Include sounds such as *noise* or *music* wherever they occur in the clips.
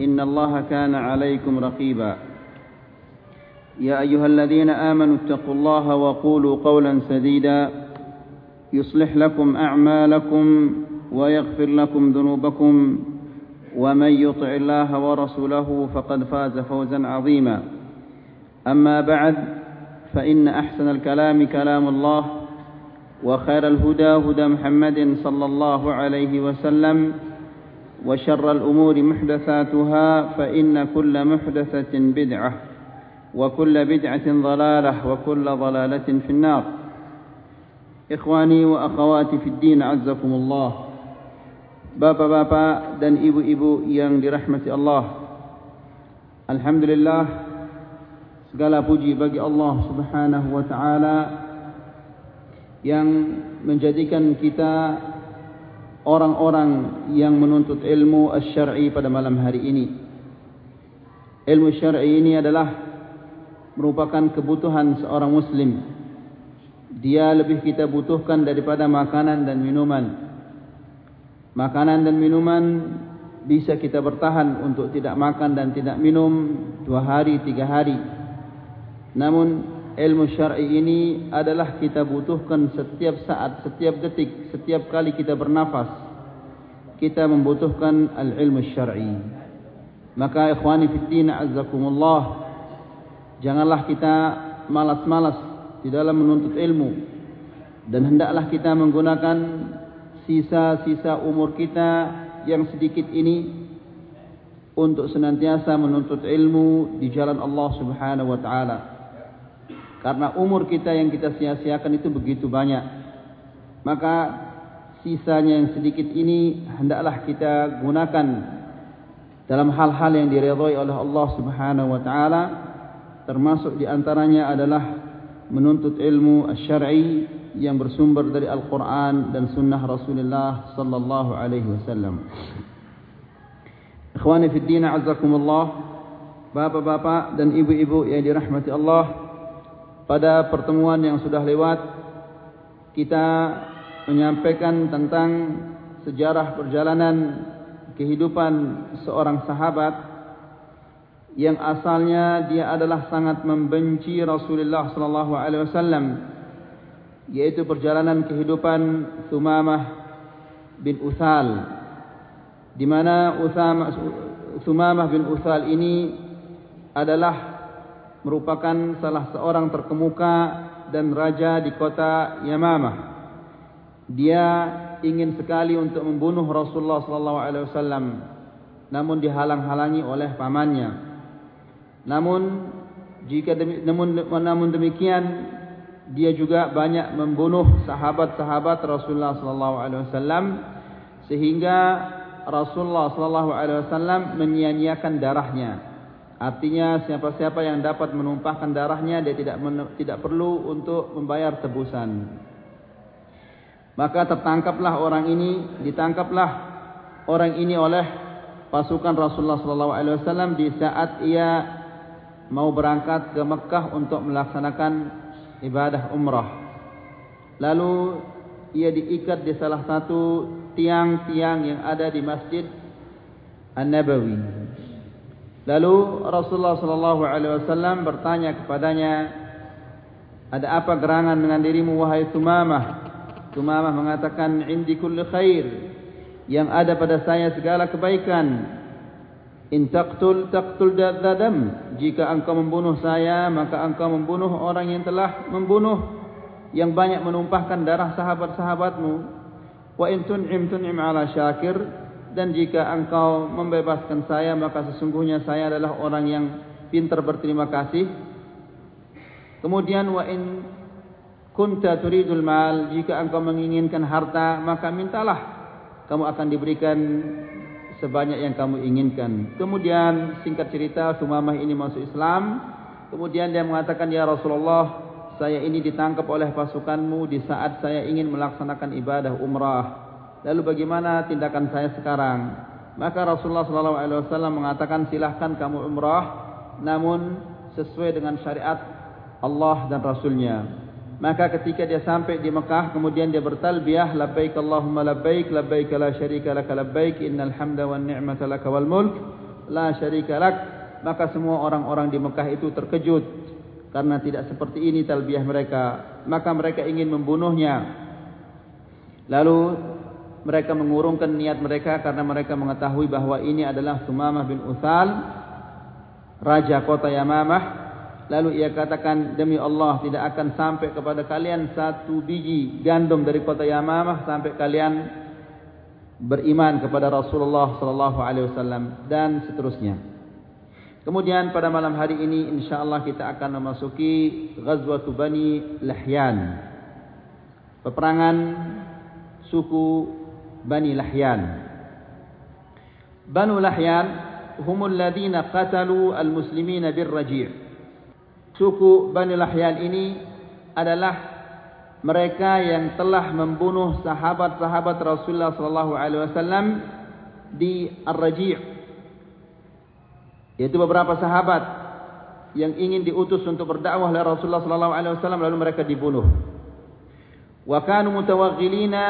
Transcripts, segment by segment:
إن الله كان عليكم رقيبا. يا أيها الذين آمنوا اتقوا الله وقولوا قولا سديدا. يصلح لكم أعمالكم ويغفر لكم ذنوبكم. ومن يطع الله ورسوله فقد فاز فوزا عظيما. أما بعد فإن أحسن الكلام كلام الله وخير الهدى هدى محمد صلى الله عليه وسلم. وشر الأمور محدثاتها فإن كل محدثة بدعة وكل بدعة ضلالة وكل ضلالة في النار. إخواني وأخواتي في الدين عزكم الله. بابا بابا دن إبو إبو ين لرحمة الله الحمد لله قال بجي بقي الله سبحانه وتعالى yang menjadikan kita Orang-orang yang menuntut ilmu syar'i pada malam hari ini Ilmu syar'i ini adalah Merupakan kebutuhan seorang muslim Dia lebih kita butuhkan daripada makanan dan minuman Makanan dan minuman bisa kita bertahan untuk tidak makan dan tidak minum dua hari, tiga hari. Namun ilmu syar'i ini adalah kita butuhkan setiap saat, setiap detik, setiap kali kita bernafas. Kita membutuhkan al-ilmu syar'i. Maka ikhwani fi din azzakumullah janganlah kita malas-malas di dalam menuntut ilmu dan hendaklah kita menggunakan sisa-sisa umur kita yang sedikit ini untuk senantiasa menuntut ilmu di jalan Allah Subhanahu wa taala. Karena umur kita yang kita sia-siakan itu begitu banyak. Maka sisanya yang sedikit ini hendaklah kita gunakan dalam hal-hal yang diridhai oleh Allah Subhanahu wa taala termasuk di antaranya adalah menuntut ilmu asy-syar'i yang bersumber dari Al-Quran dan Sunnah Rasulullah Sallallahu Alaihi Wasallam. Ikhwani fi din, azakumullah, bapak-bapak dan ibu-ibu yang dirahmati Allah. Pada pertemuan yang sudah lewat, kita menyampaikan tentang sejarah perjalanan kehidupan seorang sahabat yang asalnya dia adalah sangat membenci Rasulullah Sallallahu Alaihi Wasallam yaitu perjalanan kehidupan Thumamah bin Uthal di mana Thumamah bin Uthal ini adalah merupakan salah seorang terkemuka dan raja di kota Yamamah. Dia ingin sekali untuk membunuh Rasulullah sallallahu alaihi wasallam namun dihalang-halangi oleh pamannya. Namun jika demi, namun, namun demikian dia juga banyak membunuh sahabat-sahabat Rasulullah sallallahu alaihi wasallam sehingga Rasulullah sallallahu alaihi wasallam menyia-nyiakan darahnya. Artinya siapa-siapa yang dapat menumpahkan darahnya dia tidak tidak perlu untuk membayar tebusan. Maka tertangkaplah orang ini, ditangkaplah orang ini oleh pasukan Rasulullah sallallahu alaihi wasallam di saat ia mau berangkat ke Mekah untuk melaksanakan ibadah umrah. Lalu ia diikat di salah satu tiang-tiang yang ada di Masjid An-Nabawi. Lalu Rasulullah sallallahu alaihi wasallam bertanya kepadanya, "Ada apa gerangan dengan dirimu wahai Tumamah?" Tumamah mengatakan, "Indi kulli khair." Yang ada pada saya segala kebaikan. In taqtul taqtul dadzadam. Jika engkau membunuh saya, maka engkau membunuh orang yang telah membunuh yang banyak menumpahkan darah sahabat-sahabatmu. Wa in tun'im tun'im ala syakir dan jika engkau membebaskan saya maka sesungguhnya saya adalah orang yang pintar berterima kasih. Kemudian wa in kunta turidul mal jika engkau menginginkan harta maka mintalah kamu akan diberikan sebanyak yang kamu inginkan. Kemudian singkat cerita Sumamah ini masuk Islam. Kemudian dia mengatakan ya Rasulullah saya ini ditangkap oleh pasukanmu di saat saya ingin melaksanakan ibadah umrah. Lalu bagaimana tindakan saya sekarang? Maka Rasulullah SAW mengatakan silahkan kamu umrah, namun sesuai dengan syariat Allah dan Rasulnya. Maka ketika dia sampai di Mekah, kemudian dia bertalbiyah, labbaik Allahumma labbaik, labbaik la syarika laka labbaik, innal hamda wa ni'mata laka wal mulk, la syarika lak. Maka semua orang-orang di Mekah itu terkejut karena tidak seperti ini talbiyah mereka. Maka mereka ingin membunuhnya. Lalu mereka mengurungkan niat mereka karena mereka mengetahui bahawa ini adalah Sumamah bin Uthal raja kota Yamamah lalu ia katakan demi Allah tidak akan sampai kepada kalian satu biji gandum dari kota Yamamah sampai kalian beriman kepada Rasulullah sallallahu alaihi wasallam dan seterusnya. Kemudian pada malam hari ini insyaAllah kita akan memasuki Ghazwatu Bani Lahyan. Peperangan suku Bani Lahyan. Banu Lahyan Humul ladhina qatalu al-muslimina bir-raji' Suku Bani Lahyan ini adalah mereka yang telah membunuh sahabat-sahabat Rasulullah SAW di Ar-Raji' Yaitu beberapa sahabat yang ingin diutus untuk berdakwah oleh Rasulullah sallallahu alaihi wasallam lalu mereka dibunuh. Wa kanu mutawaghilina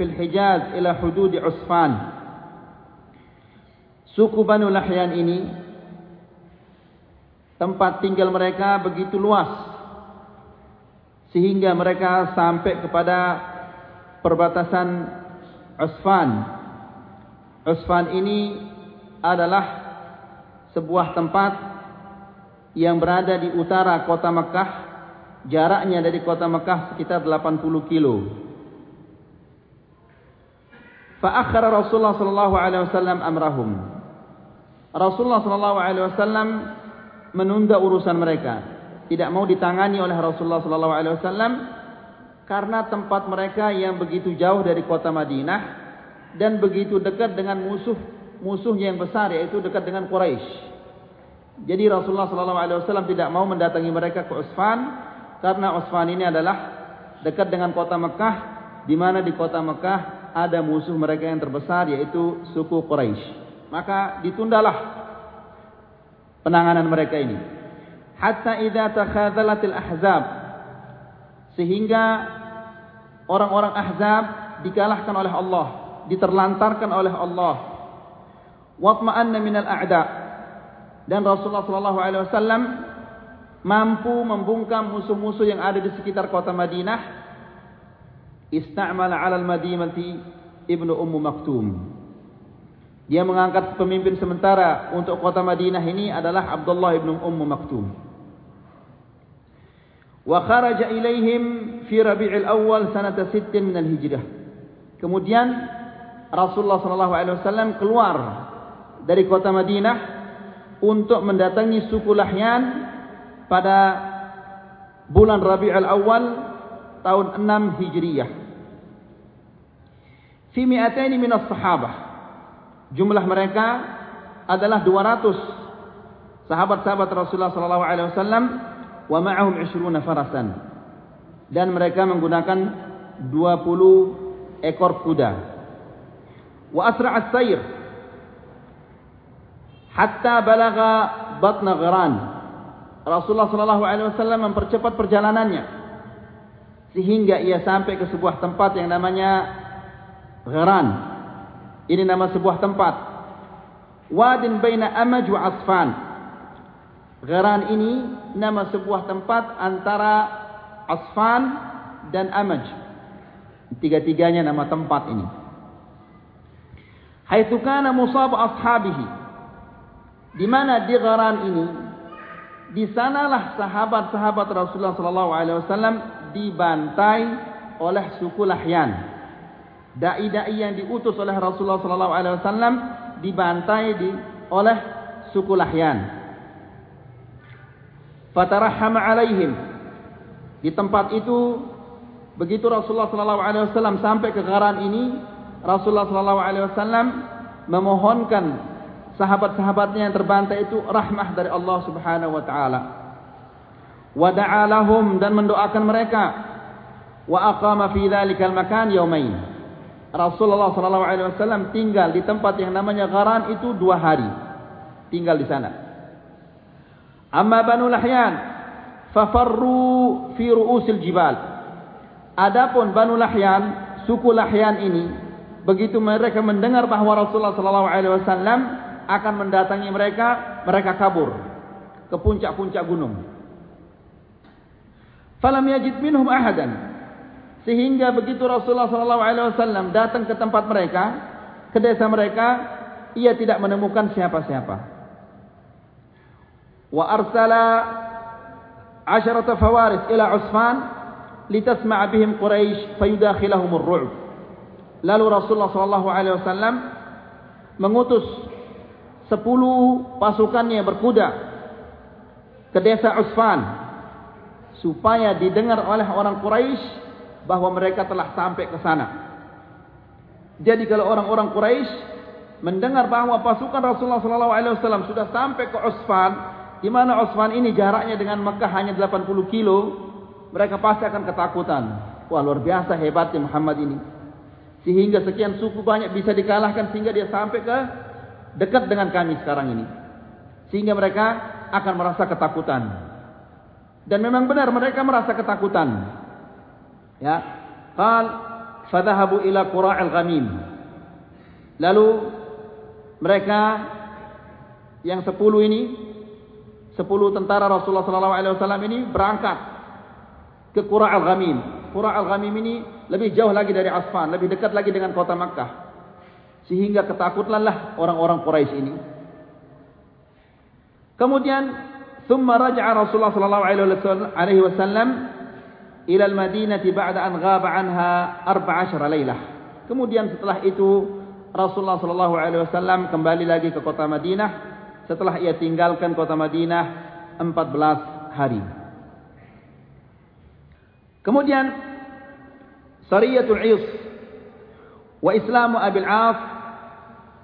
fil Hijaz ila hudud Usfan. Suku Banu Lahyan ini tempat tinggal mereka begitu luas sehingga mereka sampai kepada perbatasan Usfan. Usfan ini adalah sebuah tempat yang berada di utara kota Mekah, jaraknya dari kota Mekah sekitar 80 kilo. Fa'akhara Rasulullah sallallahu alaihi wasallam amrahum. Rasulullah sallallahu alaihi wasallam menunda urusan mereka. Tidak mau ditangani oleh Rasulullah sallallahu alaihi wasallam karena tempat mereka yang begitu jauh dari kota Madinah dan begitu dekat dengan musuh musuhnya yang besar yaitu dekat dengan Quraisy. Jadi Rasulullah sallallahu alaihi wasallam tidak mau mendatangi mereka ke Usfan karena Usfan ini adalah dekat dengan kota Mekah di mana di kota Mekah ada musuh mereka yang terbesar yaitu suku Quraisy. Maka ditundalah penanganan mereka ini. Hatta idza takhadzalatil ahzab. Sehingga orang-orang Ahzab dikalahkan oleh Allah, diterlantarkan oleh Allah. Watma'anna minal a'da. Dan Rasulullah sallallahu alaihi wasallam mampu membungkam musuh-musuh yang ada di sekitar kota Madinah. Istamala 'ala al-madinati ibnu ummu maktum dia mengangkat pemimpin sementara untuk kota Madinah ini adalah Abdullah ibnu ummu maktum wa kharaja ilaihim fi rabi'il awal sanata 6 min al-hijrah kemudian Rasulullah sallallahu alaihi wasallam keluar dari kota Madinah untuk mendatangi suku Lahyan pada bulan Rabiul Awal tahun 6 Hijriyah. Fi mi'ataini min as-sahabah. Jumlah mereka adalah 200 sahabat-sahabat Rasulullah sallallahu alaihi wasallam wa ma'ahum 20 farasan. Dan mereka menggunakan 20 ekor kuda. Wa asra' as-sayr hatta balagha batna gharan Rasulullah sallallahu alaihi wasallam mempercepat perjalanannya sehingga ia sampai ke sebuah tempat yang namanya Gharan ini nama sebuah tempat. Wadin baina amaj wa asfan. Gharan ini nama sebuah tempat antara asfan dan amaj. Tiga-tiganya nama tempat ini. Haitsu kana musab ashabihi. Di mana di Gharan ini di sanalah sahabat-sahabat Rasulullah sallallahu alaihi wasallam dibantai oleh suku Lahyan. Dai-dai yang diutus oleh Rasulullah sallallahu alaihi wasallam dibantai di oleh suku Lahyan. Fatarahama alaihim. Di tempat itu begitu Rasulullah sallallahu alaihi wasallam sampai ke Gharan ini, Rasulullah sallallahu alaihi wasallam memohonkan sahabat-sahabatnya yang terbantai itu rahmah dari Allah Subhanahu wa taala. Wa da'alahum dan mendoakan mereka. Wa aqama fi dzalikal makan yaumain. Rasulullah sallallahu alaihi wasallam tinggal di tempat yang namanya Gharan itu dua hari. Tinggal di sana. Amma Banu Lahyan fafarru fi ru'usil jibal. Adapun Banu Lahyan, suku Lahyan ini begitu mereka mendengar bahawa Rasulullah sallallahu alaihi wasallam akan mendatangi mereka, mereka kabur ke puncak-puncak gunung. Falam yajid minhum ahadan. Sehingga begitu Rasulullah wasallam datang ke tempat mereka, ke desa mereka, ia tidak menemukan siapa-siapa. Wa arsala asharata fawaris ila Usfan litasma' bihim Quraisy fayudakhilahum ar-ru'b. Lalu Rasulullah wasallam mengutus sepuluh pasukannya berkuda ke desa Usfan supaya didengar oleh orang Quraisy bahwa mereka telah sampai ke sana. Jadi kalau orang-orang Quraisy mendengar bahwa pasukan Rasulullah wasallam sudah sampai ke Usfan, di mana Usfan ini jaraknya dengan Mekah hanya 80 kilo, mereka pasti akan ketakutan. Wah, luar biasa hebatnya Muhammad ini. Sehingga sekian suku banyak bisa dikalahkan sehingga dia sampai ke dekat dengan kami sekarang ini. Sehingga mereka akan merasa ketakutan. Dan memang benar mereka merasa ketakutan. Ya. Qal fadhahabu ila qura'il ghamim. Lalu mereka yang sepuluh ini sepuluh tentara Rasulullah sallallahu alaihi wasallam ini berangkat ke Qura'il Ghamim. Qura'il Ghamim ini lebih jauh lagi dari Asfan, lebih dekat lagi dengan kota Makkah sehingga ketakutlah orang-orang Quraisy ini. Kemudian, thumma raja'a Rasulullah sallallahu alaihi wasallam ila al-Madinah ba'da an ghaba 'anha 14 lailah. Kemudian setelah itu Rasulullah sallallahu alaihi wasallam kembali lagi ke kota Madinah setelah ia tinggalkan kota Madinah 14 hari. Kemudian Sariyatul Is wa Islamu Abil Af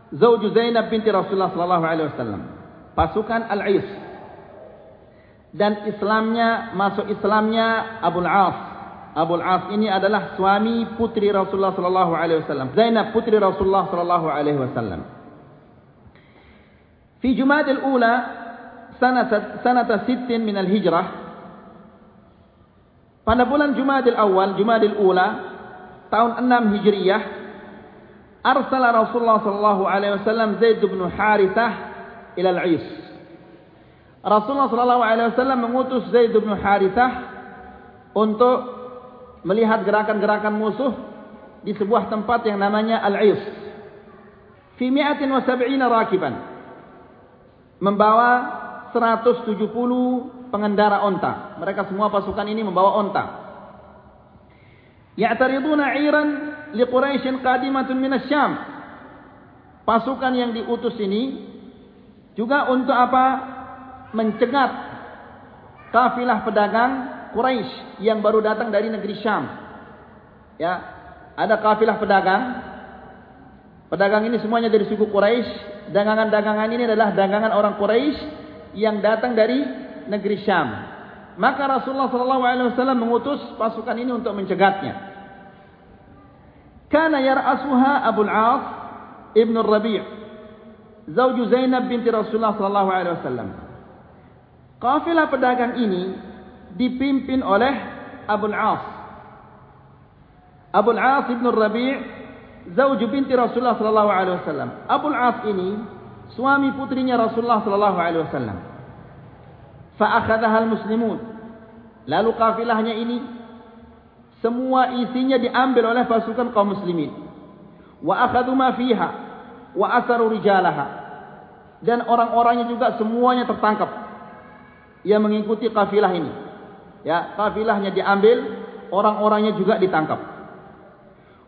Zawju Zainab binti Rasulullah sallallahu alaihi wasallam. Pasukan Al-Is. Dan Islamnya masuk Islamnya Abu Al-As. Abu Al-As ini adalah suami putri Rasulullah sallallahu alaihi wasallam. Zainab putri Rasulullah sallallahu alaihi wasallam. Fi Jumad al-Ula sanata 6 min al-Hijrah. Pada bulan Jumad al-Awwal, Jumad al-Ula tahun 6 Hijriyah arsala Rasulullah sallallahu alaihi wasallam Zaid bin Harithah ila al-Is. Rasulullah wasallam mengutus Zaid bin Harithah untuk melihat gerakan-gerakan musuh di sebuah tempat yang namanya Al-Is. Fi 170 rakiban. Membawa 170 pengendara onta. Mereka semua pasukan ini membawa onta. Ya'tariduna 'iran li Quraisyin qadimatun min asy-Syam. Pasukan yang diutus ini juga untuk apa? mencegat kafilah pedagang Quraisy yang baru datang dari negeri Syam. Ya, ada kafilah pedagang. Pedagang ini semuanya dari suku Quraisy. Dagangan-dagangan ini adalah dagangan orang Quraisy yang datang dari negeri Syam. Maka Rasulullah sallallahu alaihi wasallam mengutus pasukan ini untuk mencegatnya. Kana yar'asuha Abu al-'As ibn Rabi' zawju Zainab binti Rasulullah sallallahu alaihi wasallam. Kafilah pedagang ini dipimpin oleh Abu Al-As. Abu Al-As ibn Rabi' zauj binti Rasulullah sallallahu alaihi wasallam. Abu Al-As ini suami putrinya Rasulullah sallallahu alaihi wasallam. Fa akhadhaha al-muslimun. Lalu kafilahnya ini semua isinya diambil oleh pasukan kaum muslimin wa akhadhu ma fiha wa asaru rijalaha dan orang-orangnya juga semuanya tertangkap yang mengikuti kafilah ini. Ya, kafilahnya diambil, orang-orangnya juga ditangkap.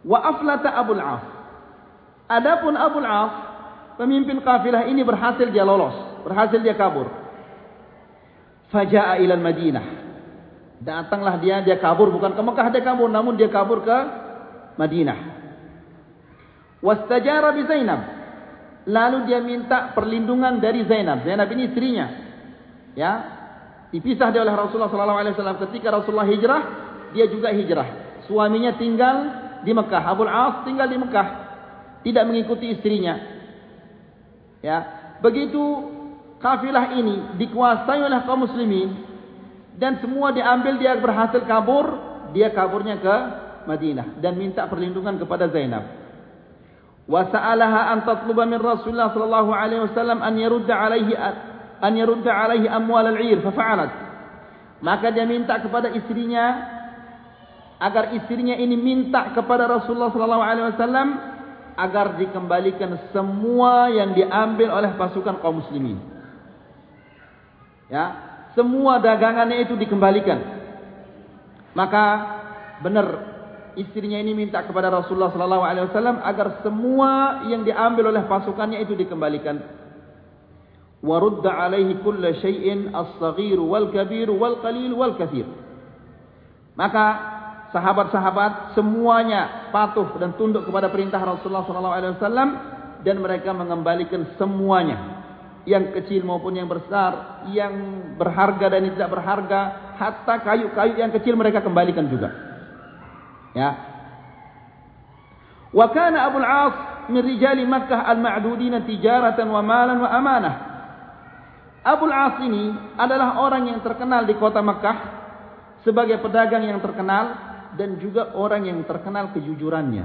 Wa aflata Abul As. Adapun Abul As, pemimpin kafilah ini berhasil dia lolos, berhasil dia kabur. Faja'a ila Madinah. Datanglah dia, dia kabur bukan ke Mekah dia kabur, namun dia kabur ke Madinah. Wastajara bi Zainab. Lalu dia minta perlindungan dari Zainab. Zainab ini istrinya. Ya dipisah dia oleh Rasulullah SAW. ketika Rasulullah hijrah, dia juga hijrah. Suaminya tinggal di Mekah, Abu Al-As tinggal di Mekah, tidak mengikuti istrinya. Ya, begitu kafilah ini dikuasai oleh kaum muslimin dan semua diambil dia berhasil kabur, dia kaburnya ke Madinah dan minta perlindungan kepada Zainab. Wa sa'alaha an tatluba min Rasulullah sallallahu alaihi wasallam an yarudda alaihi an yarudda alaihi amwal al'ir fa fa'alat. Maka dia minta kepada istrinya agar istrinya ini minta kepada Rasulullah sallallahu alaihi wasallam agar dikembalikan semua yang diambil oleh pasukan kaum muslimin. Ya semua dagangannya itu dikembalikan. Maka benar istrinya ini minta kepada Rasulullah sallallahu alaihi wasallam agar semua yang diambil oleh pasukannya itu dikembalikan. Syai'in as-saghir wal kabir wal qalil wal katsir. Maka sahabat-sahabat semuanya patuh dan tunduk kepada perintah Rasulullah sallallahu alaihi wasallam dan mereka mengembalikan semuanya yang kecil maupun yang besar, yang berharga dan yang tidak berharga, hatta kayu-kayu yang kecil mereka kembalikan juga. Ya. Wa kana Abu al-As min rijal Makkah al-ma'dudin tijaratan wa malan wa amanah. Abu al-As ini adalah orang yang terkenal di kota Makkah sebagai pedagang yang terkenal dan juga orang yang terkenal kejujurannya.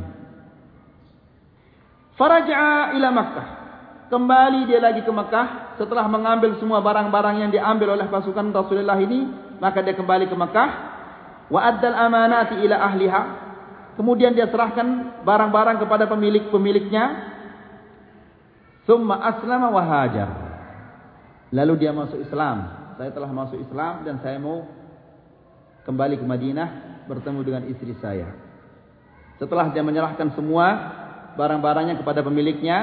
Faraja'a ila Makkah. Kembali dia lagi ke Makkah. Setelah mengambil semua barang-barang yang diambil oleh pasukan Rasulullah ini, maka dia kembali ke Makkah. Wa addal amanati ila ahliha. Kemudian dia serahkan barang-barang kepada pemilik-pemiliknya. Summa aslama wa hajar lalu dia masuk Islam saya telah masuk Islam dan saya mau kembali ke Madinah bertemu dengan istri saya setelah dia menyerahkan semua barang-barangnya kepada pemiliknya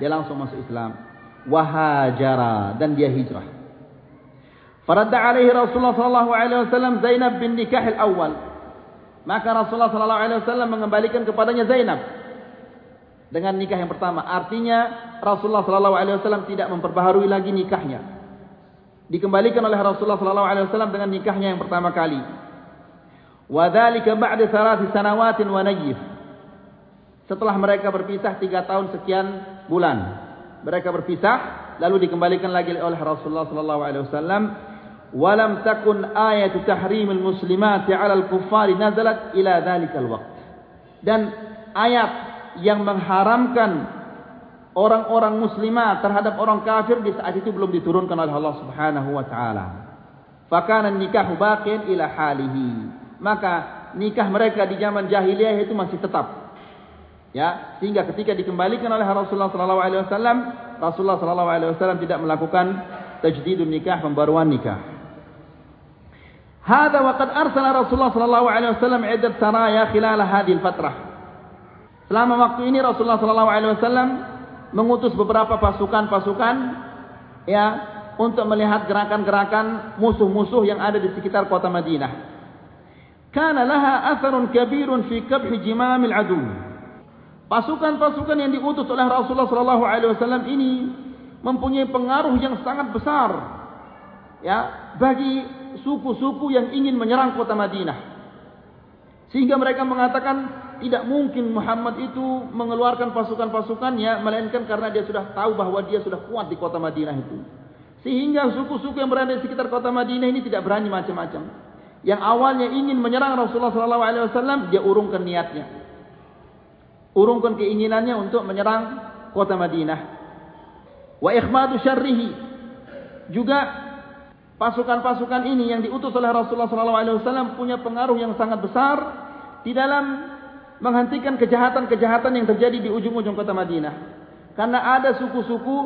dia langsung masuk Islam wa hajara dan dia hijrah Faradda alaihi Rasulullah sallallahu alaihi wasallam Zainab bin nikah al-awwal. Maka Rasulullah sallallahu alaihi wasallam mengembalikan kepadanya Zainab dengan nikah yang pertama. Artinya Rasulullah sallallahu alaihi wasallam tidak memperbaharui lagi nikahnya. Dikembalikan oleh Rasulullah wasallam dengan nikahnya yang pertama kali. Wa dzalika ba'da thalath sanawatin wa najif. Setelah mereka berpisah tiga tahun sekian bulan. Mereka berpisah lalu dikembalikan lagi oleh Rasulullah wasallam walam takun ayat tahrimul muslimati 'ala al-kuffar nazalat ila dzalikal waqt dan ayat yang mengharamkan orang-orang muslimat terhadap orang kafir di saat itu belum diturunkan oleh Allah Subhanahu wa taala. Fakana nikah baqin ila halihi. Maka nikah mereka di zaman jahiliyah itu masih tetap. Ya sehingga ketika dikembalikan oleh Rasulullah sallallahu alaihi wasallam Rasulullah sallallahu alaihi wasallam tidak melakukan tajdidun nikah pembaruan nikah. Hada waqad arsala Rasulullah sallallahu alaihi wasallam iddat saraya khilal hadhihi al-fatrah. Selama waktu ini Rasulullah sallallahu alaihi wasallam mengutus beberapa pasukan-pasukan ya untuk melihat gerakan-gerakan musuh-musuh yang ada di sekitar kota Madinah. Kana laha atharun kabirun fi kabh jimam al-adu. Pasukan-pasukan yang diutus oleh Rasulullah sallallahu alaihi wasallam ini mempunyai pengaruh yang sangat besar ya bagi suku-suku yang ingin menyerang kota Madinah. Sehingga mereka mengatakan tidak mungkin Muhammad itu mengeluarkan pasukan-pasukannya melainkan karena dia sudah tahu bahwa dia sudah kuat di kota Madinah itu. Sehingga suku-suku yang berada di sekitar kota Madinah ini tidak berani macam-macam. Yang awalnya ingin menyerang Rasulullah SAW, dia urungkan niatnya. Urungkan keinginannya untuk menyerang kota Madinah. Wa ikhmadu syarrihi. Juga pasukan-pasukan ini yang diutus oleh Rasulullah SAW punya pengaruh yang sangat besar di dalam menghentikan kejahatan-kejahatan yang terjadi di ujung-ujung kota Madinah. Karena ada suku-suku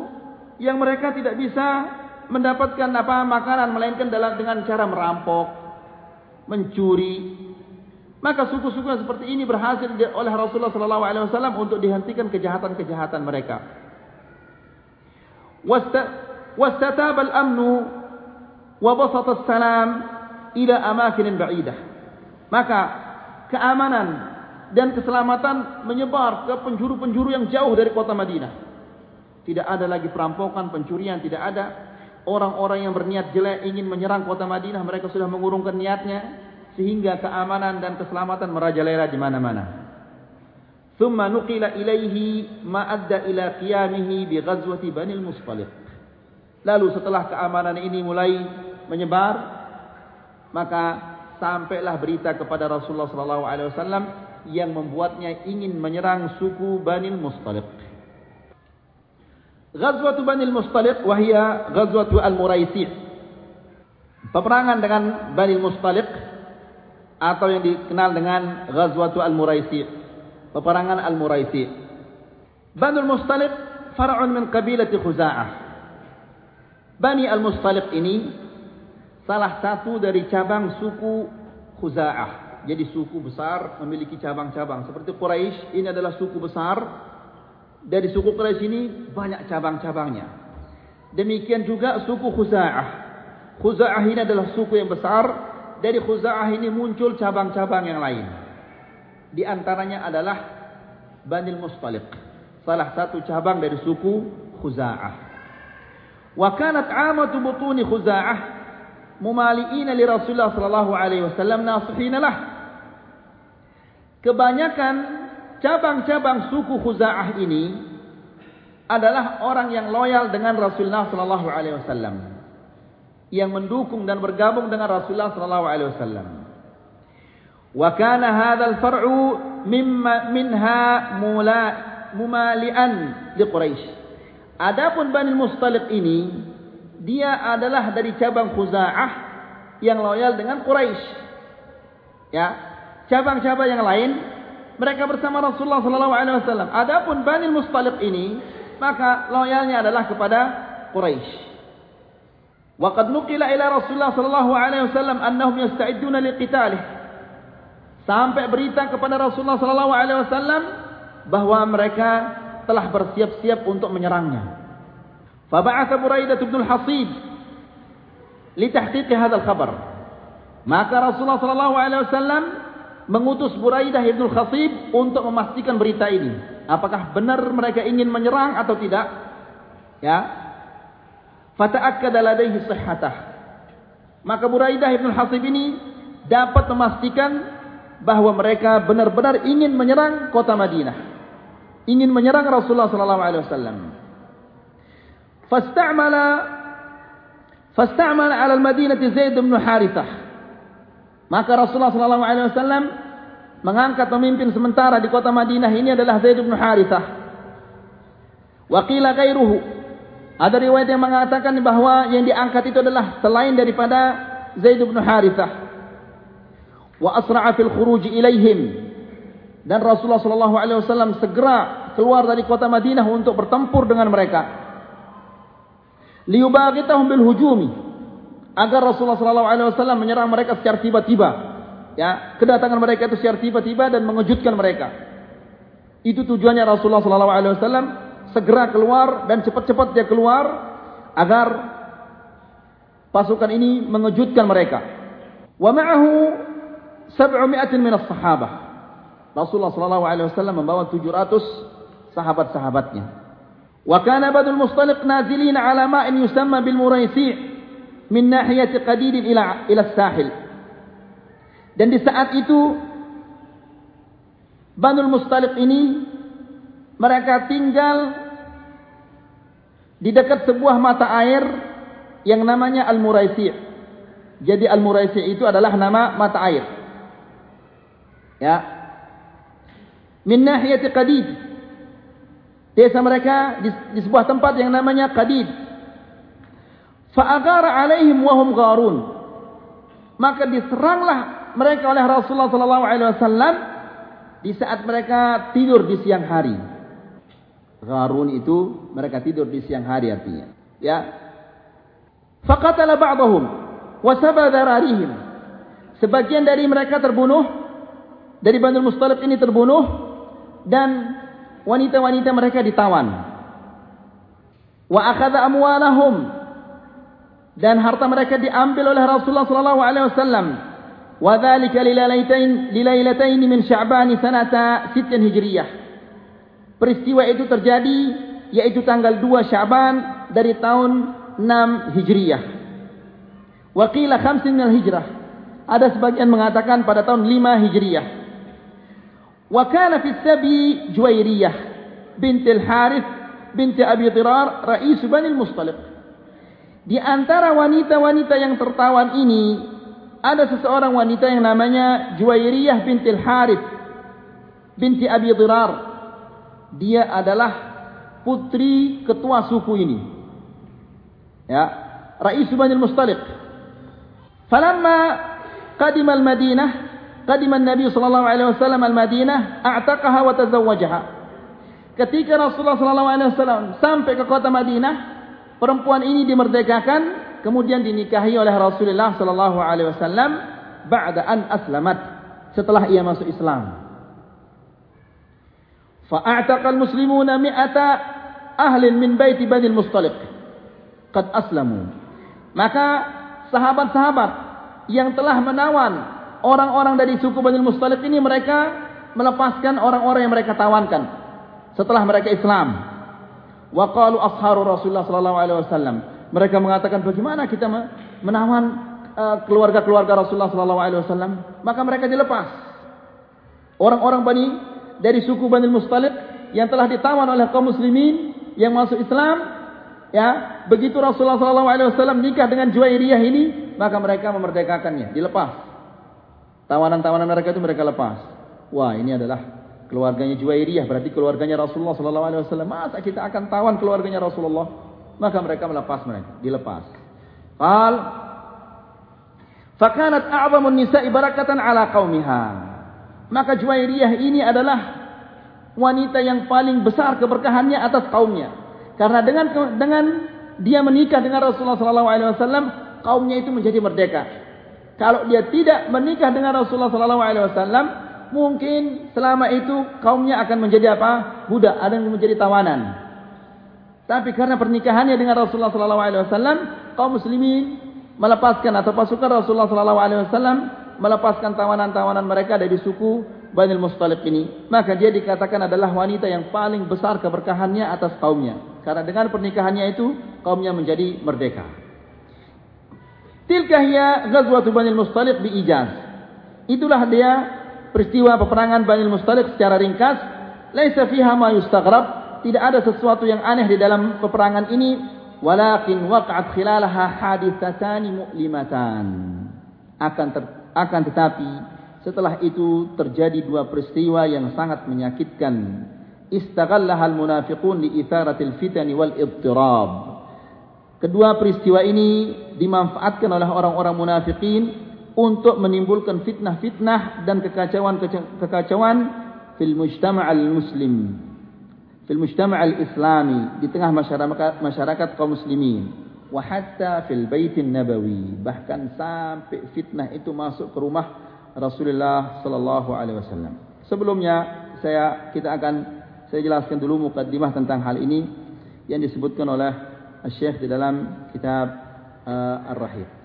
yang mereka tidak bisa mendapatkan apa makanan melainkan dalam dengan cara merampok, mencuri. Maka suku-suku yang seperti ini berhasil oleh Rasulullah sallallahu alaihi wasallam untuk dihentikan kejahatan-kejahatan mereka. Al-amnu wa basat as-salam ila amakin ba'idah. Maka keamanan dan keselamatan menyebar ke penjuru-penjuru yang jauh dari kota Madinah. Tidak ada lagi perampokan, pencurian, tidak ada. Orang-orang yang berniat jelek ingin menyerang kota Madinah, mereka sudah mengurungkan niatnya. Sehingga keamanan dan keselamatan merajalela di mana-mana. Thumma nuqila ilaihi ma'adda ila qiyamihi bi ghazwati Bani al-Mustaliq. Lalu setelah keamanan ini mulai menyebar, maka sampailah berita kepada Rasulullah sallallahu alaihi wasallam yang membuatnya ingin menyerang suku Bani al-Mustaliq. Ghazwatu Bani al-Mustaliq wahia Ghazwatu al-Muraisi. Peperangan dengan Bani al-Mustaliq atau yang dikenal dengan Ghazwatu al-Muraisi. Peperangan al-Muraisi. Bani al-Mustaliq far'un min qabilati Khuza'ah. Bani al-Mustaliq ini salah satu dari cabang suku Khuza'ah. Jadi suku besar memiliki cabang-cabang seperti Quraisy ini adalah suku besar dari suku Quraisy ini banyak cabang-cabangnya. Demikian juga suku Khuza'ah. Khuza'ah ini adalah suku yang besar. Dari Khuza'ah ini muncul cabang-cabang yang lain. Di antaranya adalah Banil Mustaliq. Salah satu cabang dari suku Khuza'ah. Wa kanat amatu butuni Khuza'ah mumali'ina li Rasulullah sallallahu alaihi wasallam nasihina lah. Kebanyakan cabang-cabang suku Khuza'ah ini adalah orang yang loyal dengan Rasulullah sallallahu alaihi wasallam yang mendukung dan bergabung dengan Rasulullah sallallahu alaihi wasallam. Wa kana hadzal far'u mimma minha mula mumalian di Quraisy. Adapun Bani Mustaliq ini dia adalah dari cabang Khuza'ah yang loyal dengan Quraisy. Ya, cabang-cabang yang lain mereka bersama Rasulullah sallallahu alaihi wasallam. Adapun Bani Mustaliq ini, maka loyalnya adalah kepada Quraisy. Wa qad nuqila ila Rasulullah sallallahu alaihi wasallam annahum yasta'iduna liqitalih. Sampai berita kepada Rasulullah sallallahu alaihi wasallam bahwa mereka telah bersiap-siap untuk menyerangnya. Fa ba'atha Buraidah bin Al-Hasib li tahqiq hadzal khabar. Maka Rasulullah sallallahu alaihi wasallam mengutus Buraidah bin Khasib untuk memastikan berita ini. Apakah benar mereka ingin menyerang atau tidak? Ya. Fata'akkada ladaihi sihhatah. Maka Buraidah bin Khasib ini dapat memastikan bahawa mereka benar-benar ingin menyerang kota Madinah. Ingin menyerang Rasulullah sallallahu alaihi wasallam. Fasta'mala fasta'mala 'ala al-Madinah Zaid bin Harithah. Maka Rasulullah wasallam mengangkat pemimpin sementara di kota Madinah ini adalah Zaid bin Harithah. Wa qila ghairuhu. Ada riwayat yang mengatakan bahawa yang diangkat itu adalah selain daripada Zaid bin Harithah. Wa asra'a fil khuruj ilaihim. Dan Rasulullah wasallam segera keluar dari kota Madinah untuk bertempur dengan mereka. Liyubaghitahum bil hujumi agar Rasulullah wasallam menyerang mereka secara tiba-tiba. Ya, kedatangan mereka itu secara tiba-tiba dan mengejutkan mereka. Itu tujuannya Rasulullah wasallam segera keluar dan cepat-cepat dia keluar agar pasukan ini mengejutkan mereka. Wa ma'ahu 700 min as-sahabah. Rasulullah wasallam membawa 700 sahabat-sahabatnya. Wa kana badul mustaliq nazilin ala ma'in yusamma bil muraisi' min nahiyati qadid ila ila sahil. Dan di saat itu Banul Mustaliq ini mereka tinggal di dekat sebuah mata air yang namanya Al-Muraisi' jadi Al-Muraisi' itu adalah nama mata air. Ya. Min nahiyati qadid desa mereka di, di sebuah tempat yang namanya Qadid Fa'agara alaihim wahum gharun. Maka diseranglah mereka oleh Rasulullah wasallam di saat mereka tidur di siang hari. Gharun itu mereka tidur di siang hari artinya. Ya. Faqatala ba'dahum wa sabadhararihim. Sebagian dari mereka terbunuh dari Banu Mustaliq ini terbunuh dan wanita-wanita mereka ditawan. Wa akhadha amwalahum dan harta mereka diambil oleh Rasulullah sallallahu alaihi wasallam. Wa dzalika lilailatain lilailatain min Sya'ban sanata 6 Hijriyah. Peristiwa itu terjadi yaitu tanggal 2 Sya'ban dari tahun 6 Hijriyah. Wa qila 5 min al-Hijrah. Ada sebagian mengatakan pada tahun 5 Hijriyah. Wa kana fi sabi Juwairiyah bint al-Harith bint Abi Dirar rais Bani al-Mustaliq. Di antara wanita-wanita yang tertawan ini ada seseorang wanita yang namanya Juwairiyah bintil Harith binti Abi Dirar. Dia adalah putri ketua suku ini. Ya, Rais Bani Al-Mustaliq. Falamma qadima al-Madinah, qadima an-Nabi sallallahu alaihi wasallam al-Madinah, a'taqaha wa tazawwajaha. Ketika Rasulullah sallallahu alaihi wasallam sampai ke kota Madinah, perempuan ini dimerdekakan kemudian dinikahi oleh Rasulullah sallallahu alaihi wasallam ba'da an aslamat setelah ia masuk Islam. Fa'ataqal muslimuna mi'ata ahlin min baiti Bani Mustaliq qad aslamu. Maka sahabat-sahabat yang telah menawan orang-orang dari suku Bani Mustaliq ini mereka melepaskan orang-orang yang mereka tawankan setelah mereka Islam. Wa qalu asharu Rasulullah sallallahu alaihi wasallam. Mereka mengatakan bagaimana kita menawan uh, keluarga-keluarga Rasulullah sallallahu alaihi wasallam? Maka mereka dilepas. Orang-orang Bani dari suku Bani Mustaliq yang telah ditawan oleh kaum muslimin yang masuk Islam, ya, begitu Rasulullah sallallahu alaihi wasallam nikah dengan Juwairiyah ini, maka mereka memerdekakannya, dilepas. Tawanan-tawanan mereka itu mereka lepas. Wah, ini adalah keluarganya Juwairiyah berarti keluarganya Rasulullah sallallahu alaihi wasallam. Masa kita akan tawan keluarganya Rasulullah? Maka mereka melepas mereka dilepas. Qal fakanat a'zamun nisa'i barakatan ala qaumiha. Maka Juwairiyah ini adalah wanita yang paling besar keberkahannya atas kaumnya. Karena dengan dengan dia menikah dengan Rasulullah sallallahu alaihi wasallam kaumnya itu menjadi merdeka. Kalau dia tidak menikah dengan Rasulullah sallallahu alaihi wasallam mungkin selama itu kaumnya akan menjadi apa? Budak, ada yang menjadi tawanan. Tapi karena pernikahannya dengan Rasulullah sallallahu alaihi wasallam, kaum muslimin melepaskan atau pasukan Rasulullah sallallahu alaihi wasallam melepaskan tawanan-tawanan mereka dari suku Bani Mustaliq ini. Maka dia dikatakan adalah wanita yang paling besar keberkahannya atas kaumnya. Karena dengan pernikahannya itu kaumnya menjadi merdeka. Tilkah hiya ghazwatu Bani Mustaliq bi ijaz. Itulah dia peristiwa peperangan Bani Mustalik secara ringkas, laisa fiha ma yustaghrab, tidak ada sesuatu yang aneh di dalam peperangan ini, walakin waqa'at khilalaha haditsatan mu'limatan. Akan ter, akan tetapi setelah itu terjadi dua peristiwa yang sangat menyakitkan. Istaghallaha al-munafiqun li itharatil fitani wal idtirab. Kedua peristiwa ini dimanfaatkan oleh orang-orang munafikin untuk menimbulkan fitnah-fitnah dan kekacauan-kekacauan fil mujtama' al-muslim fil mujtama' al-islami di tengah masyarakat masyarakat kaum muslimin. Wa hatta fil baitin nabawi bahkan sampai fitnah itu masuk ke rumah Rasulullah sallallahu alaihi wasallam. Sebelumnya saya kita akan saya jelaskan dulu mukadimah tentang hal ini yang disebutkan oleh Syekh di dalam kitab uh, Ar-Rahib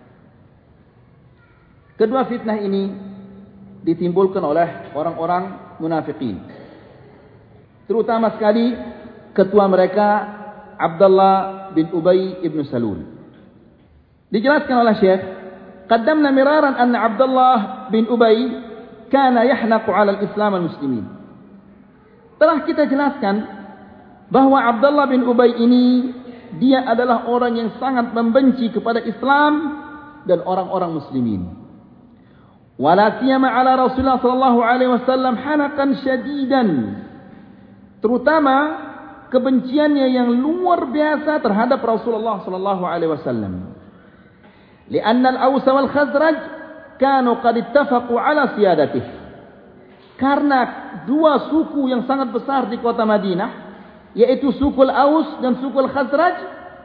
Kedua fitnah ini ditimbulkan oleh orang-orang munafikin. Terutama sekali ketua mereka Abdullah bin Ubay ibn Salul. Dijelaskan oleh Syekh, "Qaddamna miraran anna Abdullah bin Ubay kana yahnaqu 'ala al-Islam al-muslimin." Telah kita jelaskan bahwa Abdullah bin Ubay ini dia adalah orang yang sangat membenci kepada Islam dan orang-orang muslimin. Wala siyama ala Rasulullah sallallahu alaihi wasallam hanakan syadidan. Terutama kebenciannya yang luar biasa terhadap Rasulullah sallallahu alaihi wasallam. Lianna al-Aws wal Khazraj kanu qad ittafaqu ala siyadatihi. Karena dua suku yang sangat besar di kota Madinah yaitu sukul Aus dan sukul Khazraj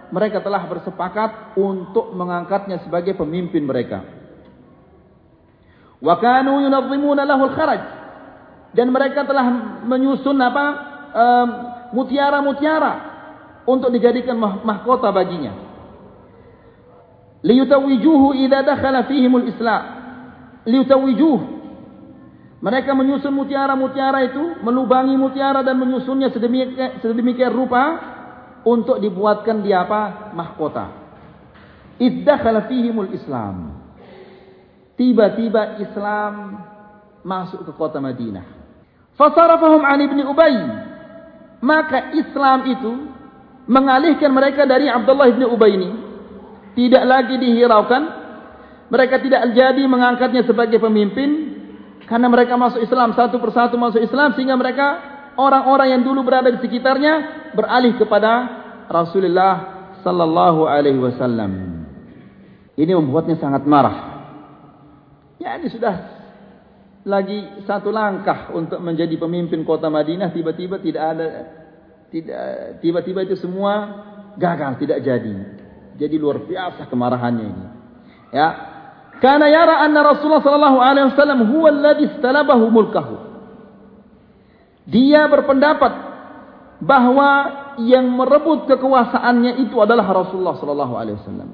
mereka telah bersepakat untuk mengangkatnya sebagai pemimpin mereka wa kanu yunazzimuna lahu al-kharaj dan mereka telah menyusun apa mutiara-mutiara um, untuk dijadikan mahkota baginya liyutawijuhu idza dakhala fihim al-islam liyutawijuhu mereka menyusun mutiara-mutiara itu, melubangi mutiara dan menyusunnya sedemikian, sedemikian rupa untuk dibuatkan dia apa? Mahkota. Iddakhala fihimul Islam. Tiba-tiba Islam masuk ke kota Madinah. Fasarafahum an ibni Ubay. Maka Islam itu mengalihkan mereka dari Abdullah ibni Ubay ini. Tidak lagi dihiraukan. Mereka tidak jadi mengangkatnya sebagai pemimpin. Karena mereka masuk Islam satu persatu masuk Islam sehingga mereka orang-orang yang dulu berada di sekitarnya beralih kepada Rasulullah sallallahu alaihi wasallam. Ini membuatnya sangat marah. Ya ini sudah lagi satu langkah untuk menjadi pemimpin kota Madinah tiba-tiba tidak ada tidak tiba-tiba itu semua gagal tidak jadi. Jadi luar biasa kemarahannya ini. Ya, Karena yara anna Rasulullah sallallahu alaihi wasallam huwa alladhi istalabahu mulkahu. Dia berpendapat bahawa yang merebut kekuasaannya itu adalah Rasulullah sallallahu alaihi wasallam.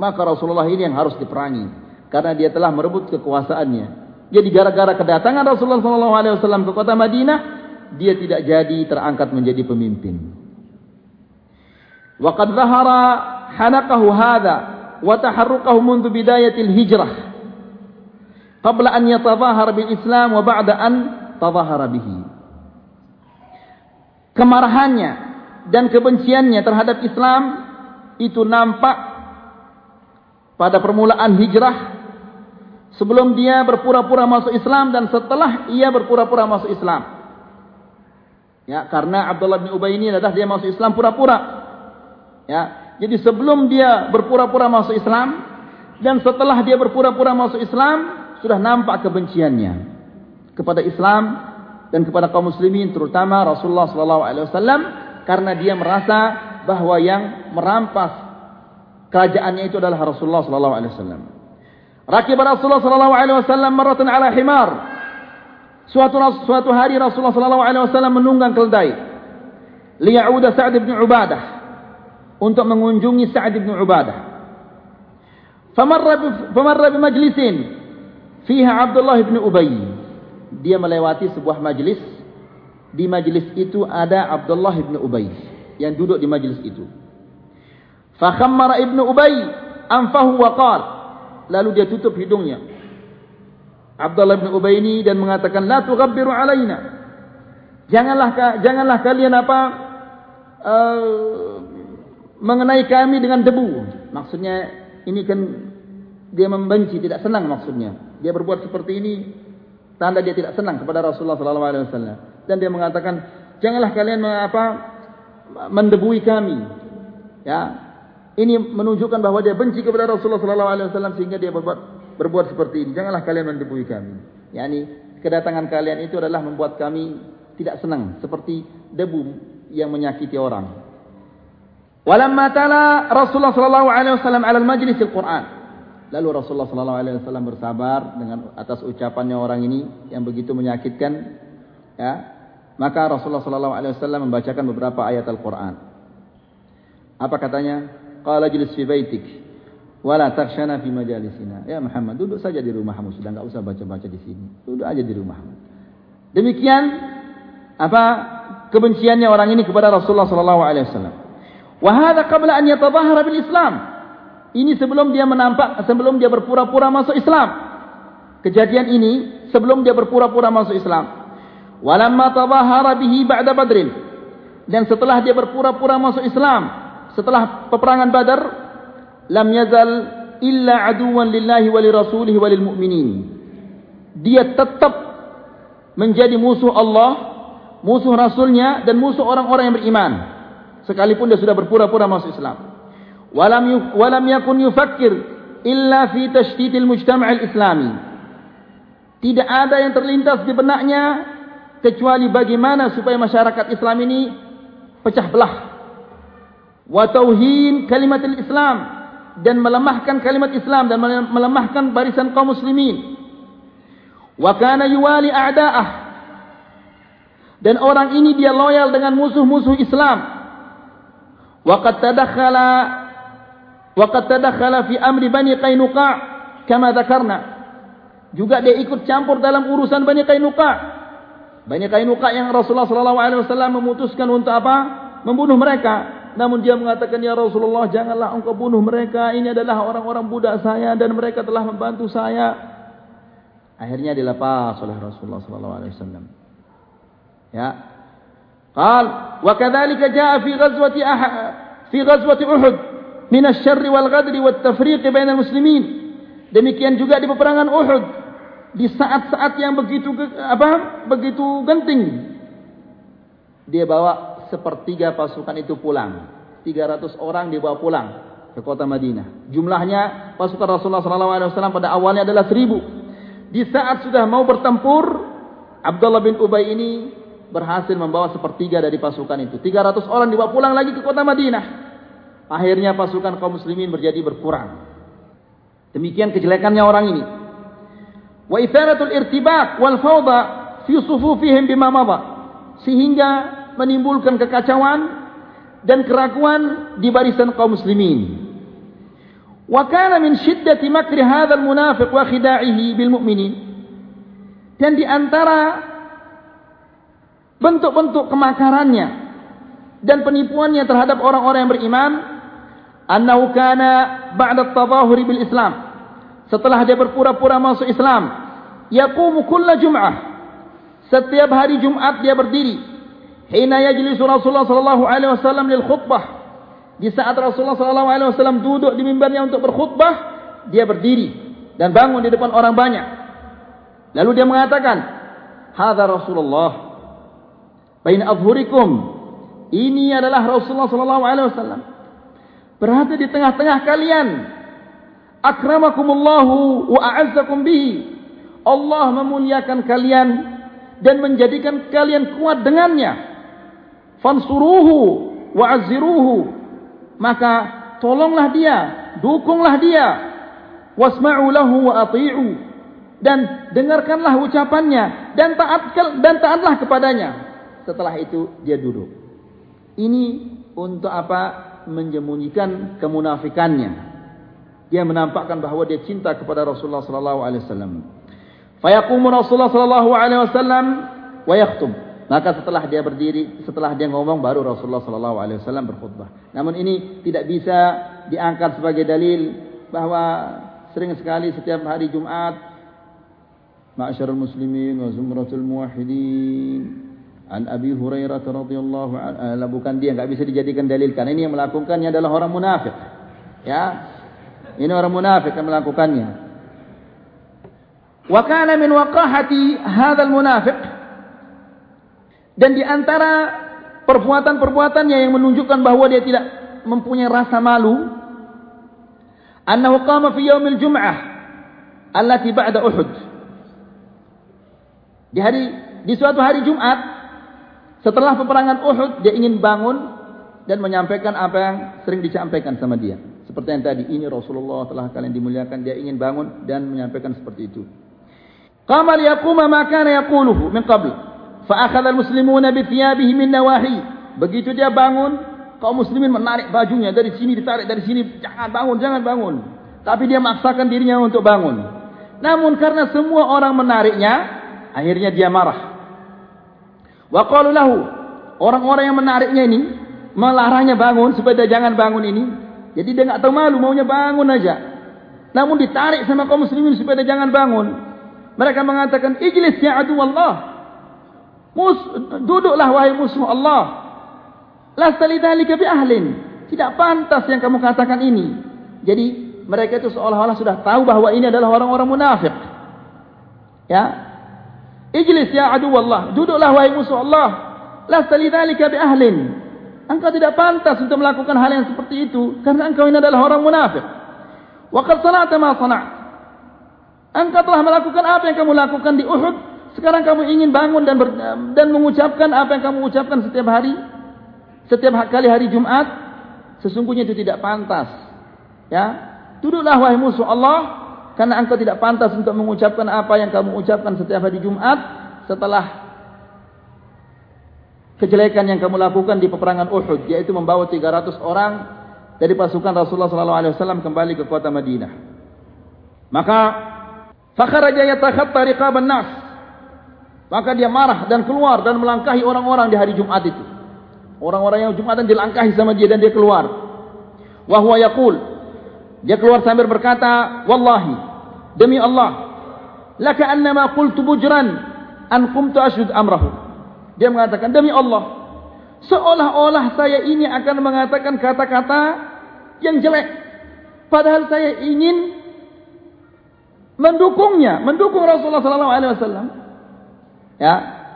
Maka Rasulullah ini yang harus diperangi karena dia telah merebut kekuasaannya. Jadi gara-gara kedatangan Rasulullah sallallahu alaihi wasallam ke kota Madinah, dia tidak jadi terangkat menjadi pemimpin. Wa qad dhahara hanaqahu hadha وتحرقه منذ بداية الهجرة قبل أن يتظاهر بالإسلام وبعد أن تظاهر به kemarahannya dan kebenciannya terhadap Islam itu nampak pada permulaan hijrah sebelum dia berpura-pura masuk Islam dan setelah ia berpura-pura masuk Islam ya karena Abdullah bin Ubay ini adalah dia masuk Islam pura-pura ya jadi sebelum dia berpura-pura masuk Islam dan setelah dia berpura-pura masuk Islam sudah nampak kebenciannya kepada Islam dan kepada kaum muslimin terutama Rasulullah sallallahu alaihi wasallam karena dia merasa bahawa yang merampas kerajaannya itu adalah Rasulullah sallallahu alaihi wasallam. Rakib Rasulullah sallallahu alaihi wasallam maratan ala himar. Suatu suatu hari Rasulullah sallallahu alaihi wasallam menunggang keledai. Liya'uda Sa'd bin Ubadah untuk mengunjungi Sa'ad bin Ubadah. Famarra bi majlisin fiha Abdullah bin Ubay. Dia melewati sebuah majlis. Di majlis itu ada Abdullah bin Ubay yang duduk di majlis itu. Fakhammara ibnu Ubay anfahu wa qala. Lalu dia tutup hidungnya. Abdullah bin Ubay ini dan mengatakan la tughabbiru alaina. Janganlah janganlah kalian apa uh, mengenai kami dengan debu. Maksudnya ini kan dia membenci, tidak senang maksudnya. Dia berbuat seperti ini tanda dia tidak senang kepada Rasulullah sallallahu alaihi wasallam. Dan dia mengatakan, "Janganlah kalian apa mendebui kami." Ya. Ini menunjukkan bahawa dia benci kepada Rasulullah wasallam sehingga dia berbuat berbuat seperti ini. Janganlah kalian mendebui kami. Yani kedatangan kalian itu adalah membuat kami tidak senang seperti debu yang menyakiti orang. Walamma tala Rasulullah sallallahu alaihi wasallam ala majlis al-Qur'an. Lalu Rasulullah wasallam bersabar dengan atas ucapannya orang ini yang begitu menyakitkan ya. Maka Rasulullah wasallam membacakan beberapa ayat Al-Qur'an. Apa katanya? Qala jlis fi baitik wala takhshana fi majalisina. Ya Muhammad, duduk saja di rumahmu sudah enggak usah baca-baca di sini. Duduk aja di rumahmu. Demikian apa kebenciannya orang ini kepada Rasulullah sallallahu alaihi wasallam. Wahada qabla an yatadhahara bil Islam. Ini sebelum dia menampak, sebelum dia berpura-pura masuk Islam. Kejadian ini sebelum dia berpura-pura masuk Islam. Walamma tadhahara bihi ba'da Badrin. Dan setelah dia berpura-pura masuk Islam, setelah peperangan Badar, lam yazal illa aduwan lillahi wa lirasulihi wa lilmu'minin. Dia tetap menjadi musuh Allah, musuh Rasulnya dan musuh orang-orang yang beriman sekalipun dia sudah berpura-pura masuk Islam. Walam walam yakun yufakkir illa fi tashtitil mujtama' al-islami. Tidak ada yang terlintas di benaknya kecuali bagaimana supaya masyarakat Islam ini pecah belah wa tauhin kalimat Islam. Dan melemahkan kalimat Islam dan melemahkan barisan kaum muslimin. Wa kana yuwali a'da'ah. Dan orang ini dia loyal dengan musuh-musuh Islam. Wa qad tadakhala wa qad tadakhala fi amri bani qainuqa kama dzakarna juga dia ikut campur dalam urusan bani qainuqa. Bani Qainuqa yang Rasulullah sallallahu alaihi wasallam memutuskan untuk apa? Membunuh mereka. Namun dia mengatakan ya Rasulullah janganlah engkau bunuh mereka. Ini adalah orang-orang budak saya dan mereka telah membantu saya. Akhirnya dilepas oleh Rasulullah wasallam. Ya. Qal wa kadzalika jaa fi ghazwati fi ghazwati Uhud min asy-syarr wal ghadr wat tafriq bainal muslimin. Demikian juga di peperangan Uhud di saat-saat yang begitu apa begitu genting dia bawa sepertiga pasukan itu pulang. 300 orang dibawa pulang ke kota Madinah. Jumlahnya pasukan Rasulullah SAW pada awalnya adalah 1000 di saat sudah mau bertempur Abdullah bin Ubay ini berhasil membawa sepertiga dari pasukan itu. 300 orang dibawa pulang lagi ke kota Madinah. Akhirnya pasukan kaum muslimin menjadi berkurang. Demikian kejelekannya orang ini. Wa itharatul irtibaq wal fawda fi sufufihim bima madha sehingga menimbulkan kekacauan dan keraguan di barisan kaum muslimin. Wa kana min shiddati makri hadzal munafiq wa khida'ihi bil mu'minin. Dan di antara bentuk-bentuk kemakarannya dan penipuannya terhadap orang-orang yang beriman annahu kana ba'da at-tadahuri bil islam. Setelah dia berpura-pura masuk Islam yaqumu kulla jum'ah. Setiap hari Jumat dia berdiri hina yajlisu Rasulullah sallallahu alaihi wasallam lil khutbah. Di saat Rasulullah sallallahu alaihi wasallam duduk di mimbarnya untuk berkhutbah dia berdiri dan bangun di depan orang banyak. Lalu dia mengatakan hadza Rasulullah bain adhurikum ini adalah Rasulullah sallallahu alaihi wasallam. Berada di tengah-tengah kalian. Akramakumullahu wa a'azzakum bihi. Allah memuliakan kalian dan menjadikan kalian kuat dengannya fansuruhu wa azziruhu maka tolonglah dia dukunglah dia. Wasma'u lahu wa ati'u. Dan dengarkanlah ucapannya dan taat dan taatlah kepadanya. Setelah itu dia duduk. Ini untuk apa? Menjemunyikan kemunafikannya. Dia menampakkan bahawa dia cinta kepada Rasulullah sallallahu alaihi wasallam. Fayaqumu Rasulullah sallallahu alaihi wasallam wa yakhutub. Maka setelah dia berdiri, setelah dia ngomong baru Rasulullah sallallahu alaihi wasallam berkhutbah. Namun ini tidak bisa diangkat sebagai dalil bahawa sering sekali setiap hari Jumat Ma'syarul muslimin wa zumratul muwahhidin An Abi Hurairah radhiyallahu anhu bukan dia enggak bisa dijadikan dalil karena ini yang melakukannya adalah orang munafik. Ya, ini orang munafik yang melakukannya. Wa kana min waqahati hadzal munafiq dan di antara perbuatan-perbuatannya yang menunjukkan bahawa dia tidak mempunyai rasa malu annahu qama fi yaumil jum'ah allati ba'da uhud di hari di suatu hari Jumat setelah peperangan Uhud dia ingin bangun dan menyampaikan apa yang sering disampaikan sama dia seperti yang tadi ini Rasulullah telah kalian dimuliakan dia ingin bangun dan menyampaikan seperti itu. Qama liyaquma ma kana yaquluhu min qabl. Fa akhadha al-muslimuna min nawahi. Begitu dia bangun, kaum muslimin menarik bajunya dari sini ditarik dari sini, jangan bangun, jangan bangun. Tapi dia memaksakan dirinya untuk bangun. Namun karena semua orang menariknya, akhirnya dia marah. Wa qalu lahu, orang-orang yang menariknya ini melarangnya bangun supaya dia jangan bangun ini, jadi dia enggak tahu malu maunya bangun aja. Namun ditarik sama kaum muslimin supaya dia jangan bangun. Mereka mengatakan, "Ijlis ya adu Allah." Mus duduklah wahai musuh Allah. Lasta lidzalika bi ahlin. Tidak pantas yang kamu katakan ini. Jadi mereka itu seolah-olah sudah tahu bahawa ini adalah orang-orang munafik. Ya. Ijlis ya adu Allah. Duduklah wahai musuh Allah. Lasta lidzalika bi ahlin. Engkau tidak pantas untuk melakukan hal yang seperti itu karena engkau ini adalah orang munafik. Wa qad sana'ta ma sana'. Engkau telah melakukan apa yang kamu lakukan di Uhud, sekarang kamu ingin bangun dan ber, dan mengucapkan apa yang kamu ucapkan setiap hari? setiap kali hari Jumat sesungguhnya itu tidak pantas. Ya, duduklah wahai musuh Allah karena engkau tidak pantas untuk mengucapkan apa yang kamu ucapkan setiap hari Jumat setelah kejelekan yang kamu lakukan di peperangan Uhud yaitu membawa 300 orang dari pasukan Rasulullah sallallahu alaihi wasallam kembali ke kota Madinah. Maka fakharaja yatakhatta riqaban nas. Maka dia marah dan keluar dan melangkahi orang-orang di hari Jumat itu. Orang-orang yang Jumatan dilangkahi sama dia dan dia keluar. Wa huwa yaqul. Dia keluar sambil berkata, "Wallahi, demi Allah, laka annama qultu bujran an qumtu ashud amrahu." Dia mengatakan, "Demi Allah, seolah-olah saya ini akan mengatakan kata-kata yang jelek padahal saya ingin mendukungnya, mendukung Rasulullah sallallahu alaihi wasallam." Ya,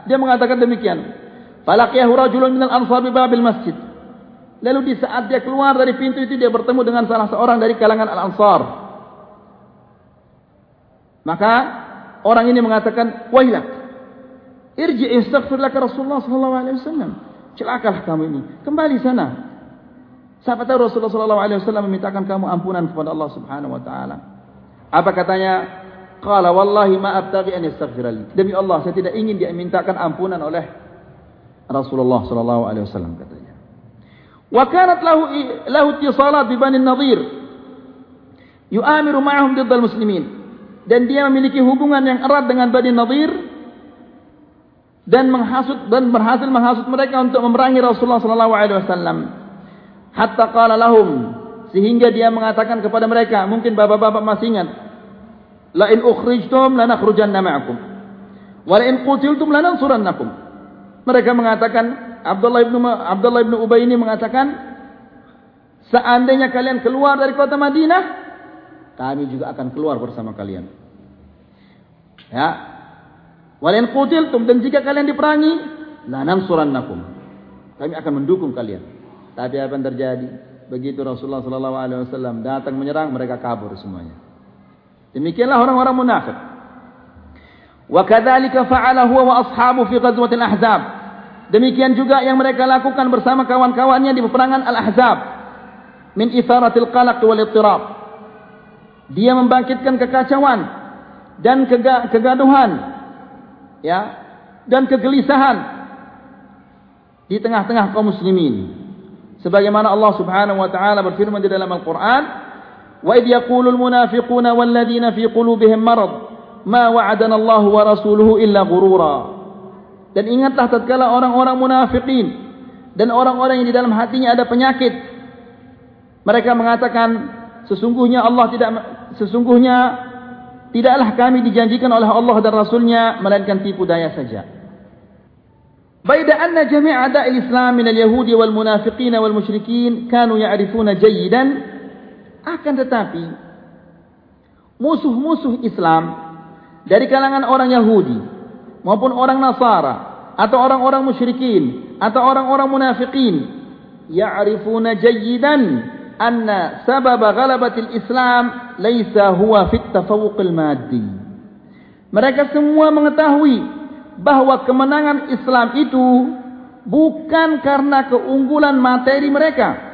dia mengatakan demikian. Falaqiyahu rajulun minal ansar bi babil masjid. Lalu di saat dia keluar dari pintu itu dia bertemu dengan salah seorang dari kalangan Al-Ansar. Maka orang ini mengatakan, "Wailak. Irji istaghfir laka Rasulullah sallallahu alaihi wasallam." Celakalah kamu ini. Kembali sana. Siapa tahu Rasulullah sallallahu alaihi wasallam memintakan kamu ampunan kepada Allah Subhanahu wa taala. Apa katanya? Qala wallahi ma abtaghi an yastaghfir li. Demi Allah saya tidak ingin dia mintakan ampunan oleh Rasulullah sallallahu alaihi wasallam katanya. Wa kanat lahu lahu ittisalat bi Bani Nadir. Yu'amiru ma'ahum diddal muslimin. Dan dia memiliki hubungan yang erat dengan Bani Nadir dan menghasut dan berhasil menghasut mereka untuk memerangi Rasulullah sallallahu alaihi wasallam. Hatta qala lahum sehingga dia mengatakan kepada mereka, mungkin bapak-bapak masih ingat, la in ukhrijtum lanakhrujanna ma'akum. Wa la in qutiltum lanansurannakum. Mereka mengatakan Abdullah ibnu Abdullah ibnu Ubay ini mengatakan seandainya kalian keluar dari kota Madinah kami juga akan keluar bersama kalian. Ya. Walain qutiltum dan jika kalian diperangi la nansurannakum. Kami akan mendukung kalian. Tapi apa yang terjadi? Begitu Rasulullah sallallahu alaihi wasallam datang menyerang mereka kabur semuanya. Demikianlah orang-orang munafik. Wa kadzalika fa'ala huwa wa ashabu fi ghazwatil ahzab. Demikian juga yang mereka lakukan bersama kawan-kawannya di peperangan Al-Ahzab. Min itharatil qalaq wal ittirab. Dia membangkitkan kekacauan dan kegaduhan ya dan kegelisahan di tengah-tengah kaum muslimin. Sebagaimana Allah Subhanahu wa taala berfirman di dalam Al-Qur'an, "Wa idh yaqulul munafiquna wal ladzina fi qulubihim marad" ma wa'adana Allah wa rasuluhu illa ghurura. Dan ingatlah tatkala orang-orang munafikin dan orang-orang yang di dalam hatinya ada penyakit. Mereka mengatakan sesungguhnya Allah tidak sesungguhnya tidaklah kami dijanjikan oleh Allah dan Rasulnya melainkan tipu daya saja. Baida anna jami' a'da'il Islam min al-yahudi wal munafiqin wal musyrikin kanu ya'rifuna jayyidan akan tetapi musuh-musuh Islam dari kalangan orang Yahudi maupun orang Nasara atau orang-orang musyrikin atau orang-orang munafikin ya'rifuna jayyidan anna sabab ghalabatil Islam laisa huwa fit tafawuqil maddi. Mereka semua mengetahui bahawa kemenangan Islam itu bukan karena keunggulan materi mereka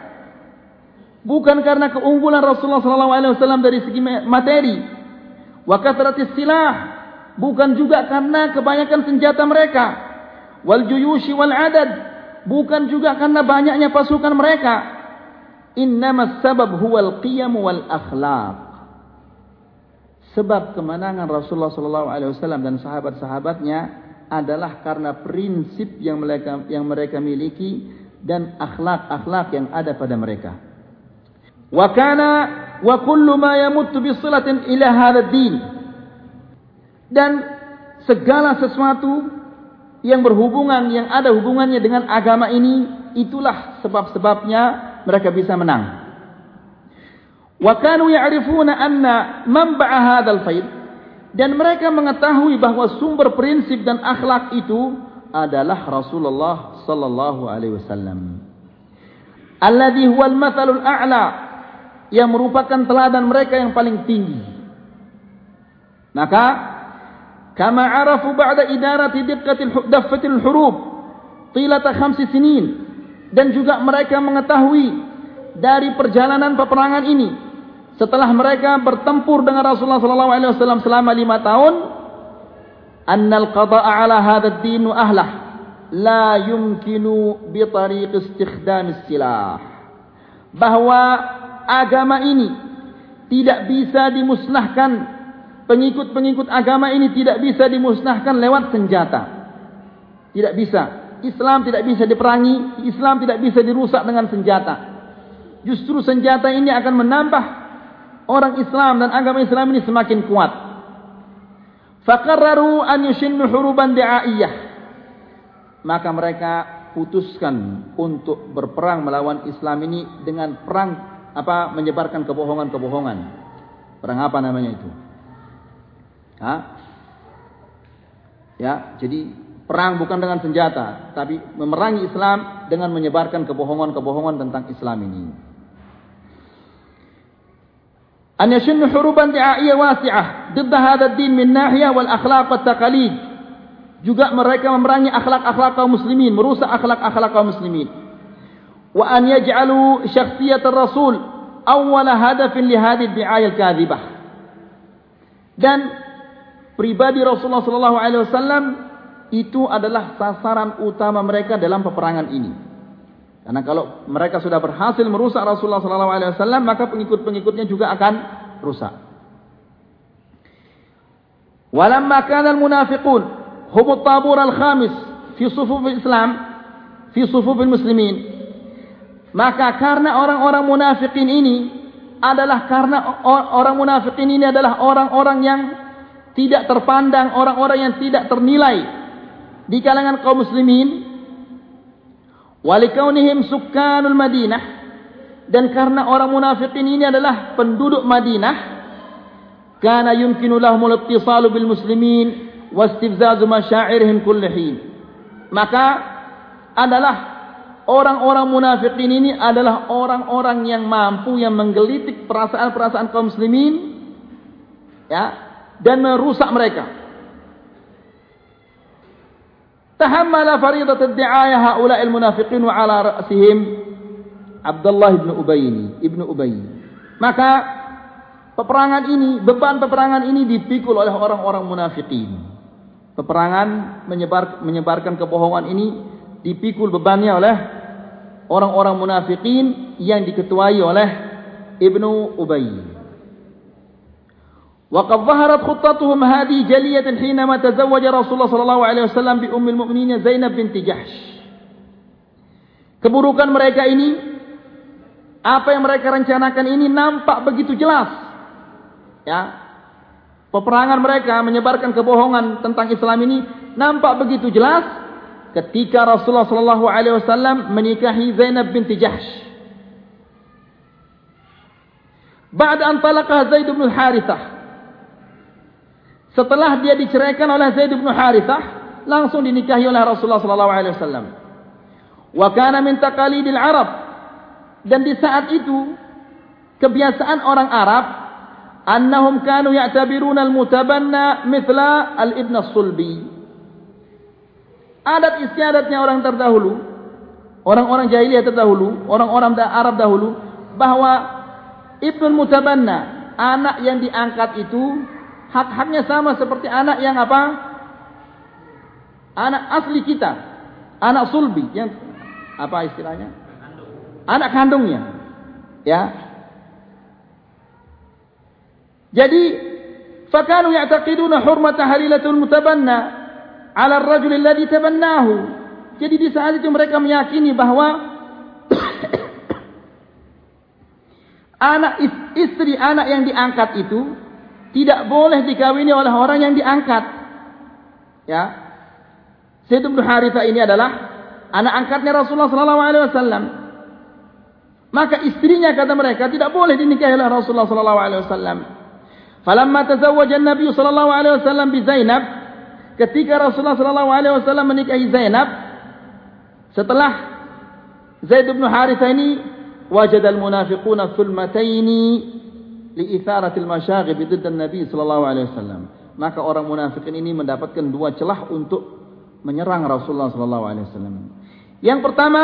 bukan karena keunggulan Rasulullah sallallahu alaihi wasallam dari segi materi. Wa kathratis silah. Bukan juga karena kebanyakan senjata mereka. Wal juyushi wal adad. Bukan juga karena banyaknya pasukan mereka. Innamas sabab huwal qiyam wal akhlaq. Sebab kemenangan Rasulullah sallallahu alaihi wasallam dan sahabat-sahabatnya adalah karena prinsip yang mereka yang mereka miliki dan akhlak-akhlak yang ada pada mereka wa kana wa kullu ma yamuttu bi silatin ila hadzal din. Dan segala sesuatu yang berhubungan yang ada hubungannya dengan agama ini itulah sebab-sebabnya mereka bisa menang. Wa kanu ya'rifuna anna manba'a hadzal faid. Dan mereka mengetahui bahawa sumber prinsip dan akhlak itu adalah Rasulullah sallallahu alaihi wasallam. Alladhi huwal mathalul a'la yang merupakan teladan mereka yang paling tinggi. Maka kama arafu ba'da idarati diqqatil daffatil huruf tilata khamsi sinin dan juga mereka mengetahui dari perjalanan peperangan ini setelah mereka bertempur dengan Rasulullah sallallahu alaihi wasallam selama lima tahun annal qada'a ala hadha ad-din ahlah la yumkinu bi tariq istikhdam silah bahwa agama ini tidak bisa dimusnahkan. Pengikut-pengikut agama ini tidak bisa dimusnahkan lewat senjata. Tidak bisa. Islam tidak bisa diperangi. Islam tidak bisa dirusak dengan senjata. Justru senjata ini akan menambah orang Islam dan agama Islam ini semakin kuat. Faqarraru an yushinnu huruban da'iyah maka mereka putuskan untuk berperang melawan Islam ini dengan perang apa menyebarkan kebohongan-kebohongan. Perang apa namanya itu? Ha? Ya, jadi perang bukan dengan senjata, tapi memerangi Islam dengan menyebarkan kebohongan-kebohongan tentang Islam ini. An yashunnu huruban di'aiyah wasi'ah ad-din min nahiyah wal akhlaq wat taqalid. Juga mereka memerangi akhlak-akhlak kaum muslimin, merusak akhlak-akhlak kaum muslimin wa an yaj'alu syakhsiyat ar-rasul awwal hadafin li hadhihi ad-di'aya al-kadhibah. Dan pribadi Rasulullah sallallahu alaihi wasallam itu adalah sasaran utama mereka dalam peperangan ini. Karena kalau mereka sudah berhasil merusak Rasulullah sallallahu alaihi wasallam maka pengikut-pengikutnya juga akan rusak. Walamma kana al-munafiqun humut tabur al-khamis fi sufuf islam fi sufuf al-muslimin maka karena orang-orang munafikin ini adalah karena orang munafikin ini adalah orang-orang yang tidak terpandang, orang-orang yang tidak ternilai di kalangan kaum muslimin. Walikaunihim sukkanul Madinah dan karena orang munafikin ini adalah penduduk Madinah, kana yumkinu lahumul ittisalu bil muslimin wastifzazu masyairihim kullihin. Maka adalah orang-orang munafikin ini adalah orang-orang yang mampu yang menggelitik perasaan-perasaan kaum muslimin ya dan merusak mereka. Tahammala faridat ad-di'ayah haula'il munafiqin wa 'ala ra'sihim Abdullah ibn Ubay ibn Ubay. Maka peperangan ini, beban peperangan ini dipikul oleh orang-orang munafikin. Peperangan menyebar menyebarkan kebohongan ini dipikul bebannya oleh orang-orang munafikin yang diketuai oleh Ibnu Ubay. qad ظهرت khuttatuhum هذه jaliyatan hina ma tazawwaja Rasulullah sallallahu alaihi wasallam bi ummul المؤمنين Zainab binti Jahsy. Keburukan mereka ini, apa yang mereka rencanakan ini nampak begitu jelas. Ya, peperangan mereka menyebarkan kebohongan tentang Islam ini nampak begitu jelas ketika Rasulullah sallallahu alaihi wasallam menikahi Zainab binti Jahsh. Ba'da an talaqa Zaid bin Harithah. Setelah dia diceraikan oleh Zaid bin Harithah, langsung dinikahi oleh Rasulullah sallallahu alaihi wasallam. Wa kana min taqalidil Arab. Dan di saat itu kebiasaan orang Arab annahum kanu ya'tabiruna al-mutabanna mithla al-ibn as-sulbi adat istiadatnya orang terdahulu, orang-orang jahiliyah terdahulu, orang-orang Arab dahulu, bahwa ibnu mutabanna, anak yang diangkat itu hak-haknya sama seperti anak yang apa? Anak asli kita, anak sulbi yang apa istilahnya? Anak kandungnya, ya. Jadi, fakanu ya'taqiduna hurmata halilatul mutabanna ala rajul alladhi tabannahu. Jadi di saat itu mereka meyakini bahawa *coughs* anak istri anak yang diangkat itu tidak boleh dikawini oleh orang yang diangkat. Ya. Sayyid bin Harithah ini adalah anak angkatnya Rasulullah sallallahu alaihi wasallam. Maka istrinya kata mereka tidak boleh dinikahi oleh Rasulullah sallallahu alaihi wasallam. Falamma tazawwaja an-nabiy sallallahu alaihi wasallam bi Zainab, ketika Rasulullah sallallahu alaihi wasallam menikahi Zainab setelah Zaid bin Harithah ini wajada al-munafiquna thulmataini li itharati al-mashaghib didd an-nabi sallallahu alaihi wasallam maka orang munafikin ini mendapatkan dua celah untuk menyerang Rasulullah sallallahu alaihi wasallam yang pertama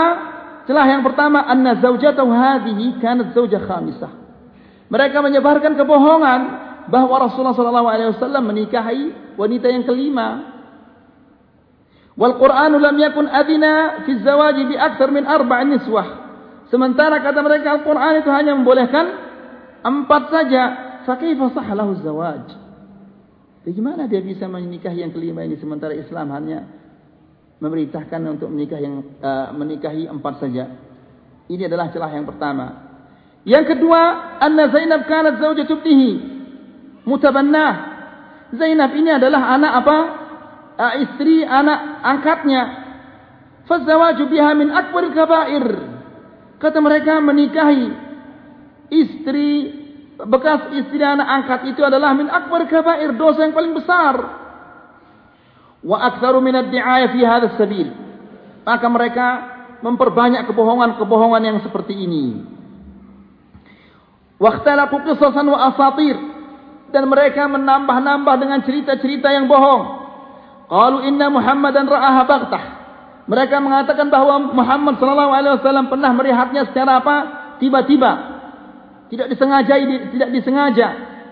celah yang pertama anna zaujatahu hadhihi kanat zaujah khamisah. Mereka menyebarkan kebohongan bahawa Rasulullah wasallam menikahi wanita yang kelima. Wal Quran lam yakun adina fi zawaji bi akthar min arba' niswah. Sementara kata mereka Al-Quran itu hanya membolehkan empat saja. Fa kaifa sah lahu zawaj? Bagaimana dia bisa menikahi yang kelima ini sementara Islam hanya memerintahkan untuk menikah yang uh, menikahi empat saja. Ini adalah celah yang pertama. Yang kedua, anna Zainab kanat zaujatu ibnihi mutabannah. Zainab ini adalah anak apa? Uh, istri anak angkatnya. Fazawaju biha min akbar kabair. Kata mereka menikahi istri bekas istri anak angkat itu adalah min akbar kabair, dosa yang paling besar. Wa aktsaru min ad-di'aya fi hadzal sabil. Maka mereka memperbanyak kebohongan-kebohongan yang seperti ini. Wa ikhtalafu qisasan wa asatir dan mereka menambah-nambah dengan cerita-cerita yang bohong. Qalu inna Muhammadan ra'aha baghtah. Mereka mengatakan bahawa Muhammad sallallahu alaihi wasallam pernah melihatnya secara apa? Tiba-tiba. Tidak disengaja tidak disengaja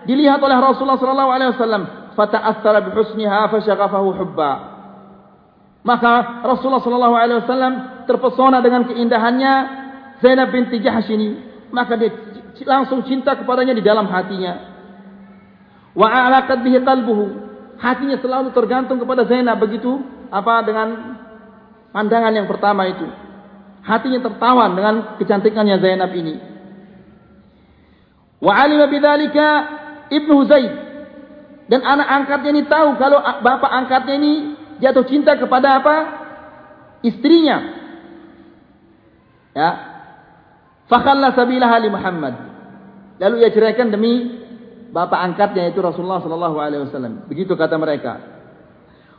dilihat oleh Rasulullah sallallahu alaihi wasallam fata'athara bihusniha fasyaghafahu hubba. Maka Rasulullah sallallahu alaihi wasallam terpesona dengan keindahannya Zainab binti Jahsy ini, maka dia langsung cinta kepadanya di dalam hatinya. Wa alaqat bihi qalbuhu. Hatinya selalu tergantung kepada Zainab. Begitu apa dengan pandangan yang pertama itu. Hatinya tertawan dengan kecantikannya Zainab ini. Wa alima bidzalika ibnu Zaid. Dan anak angkatnya ini tahu kalau bapak angkatnya ini jatuh cinta kepada apa? Istrinya. Ya. Fakhalla sabilaha li Muhammad. Lalu ia ceraikan demi bapa angkatnya itu Rasulullah sallallahu alaihi wasallam. Begitu kata mereka.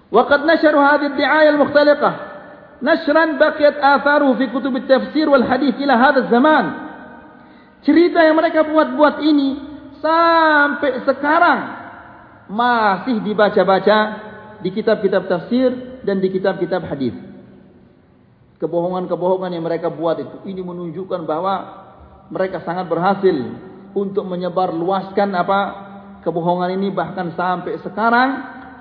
Wa qad nasharu hadhihi ad-di'aya al-mukhtaliqah nashran baqiyat atharuhu fi kutub at-tafsir wal hadith ila hadha zaman. Cerita yang mereka buat-buat ini sampai sekarang masih dibaca-baca di kitab-kitab tafsir dan di kitab-kitab hadis. Kebohongan-kebohongan yang mereka buat itu ini menunjukkan bahwa mereka sangat berhasil untuk menyebar luaskan apa kebohongan ini bahkan sampai sekarang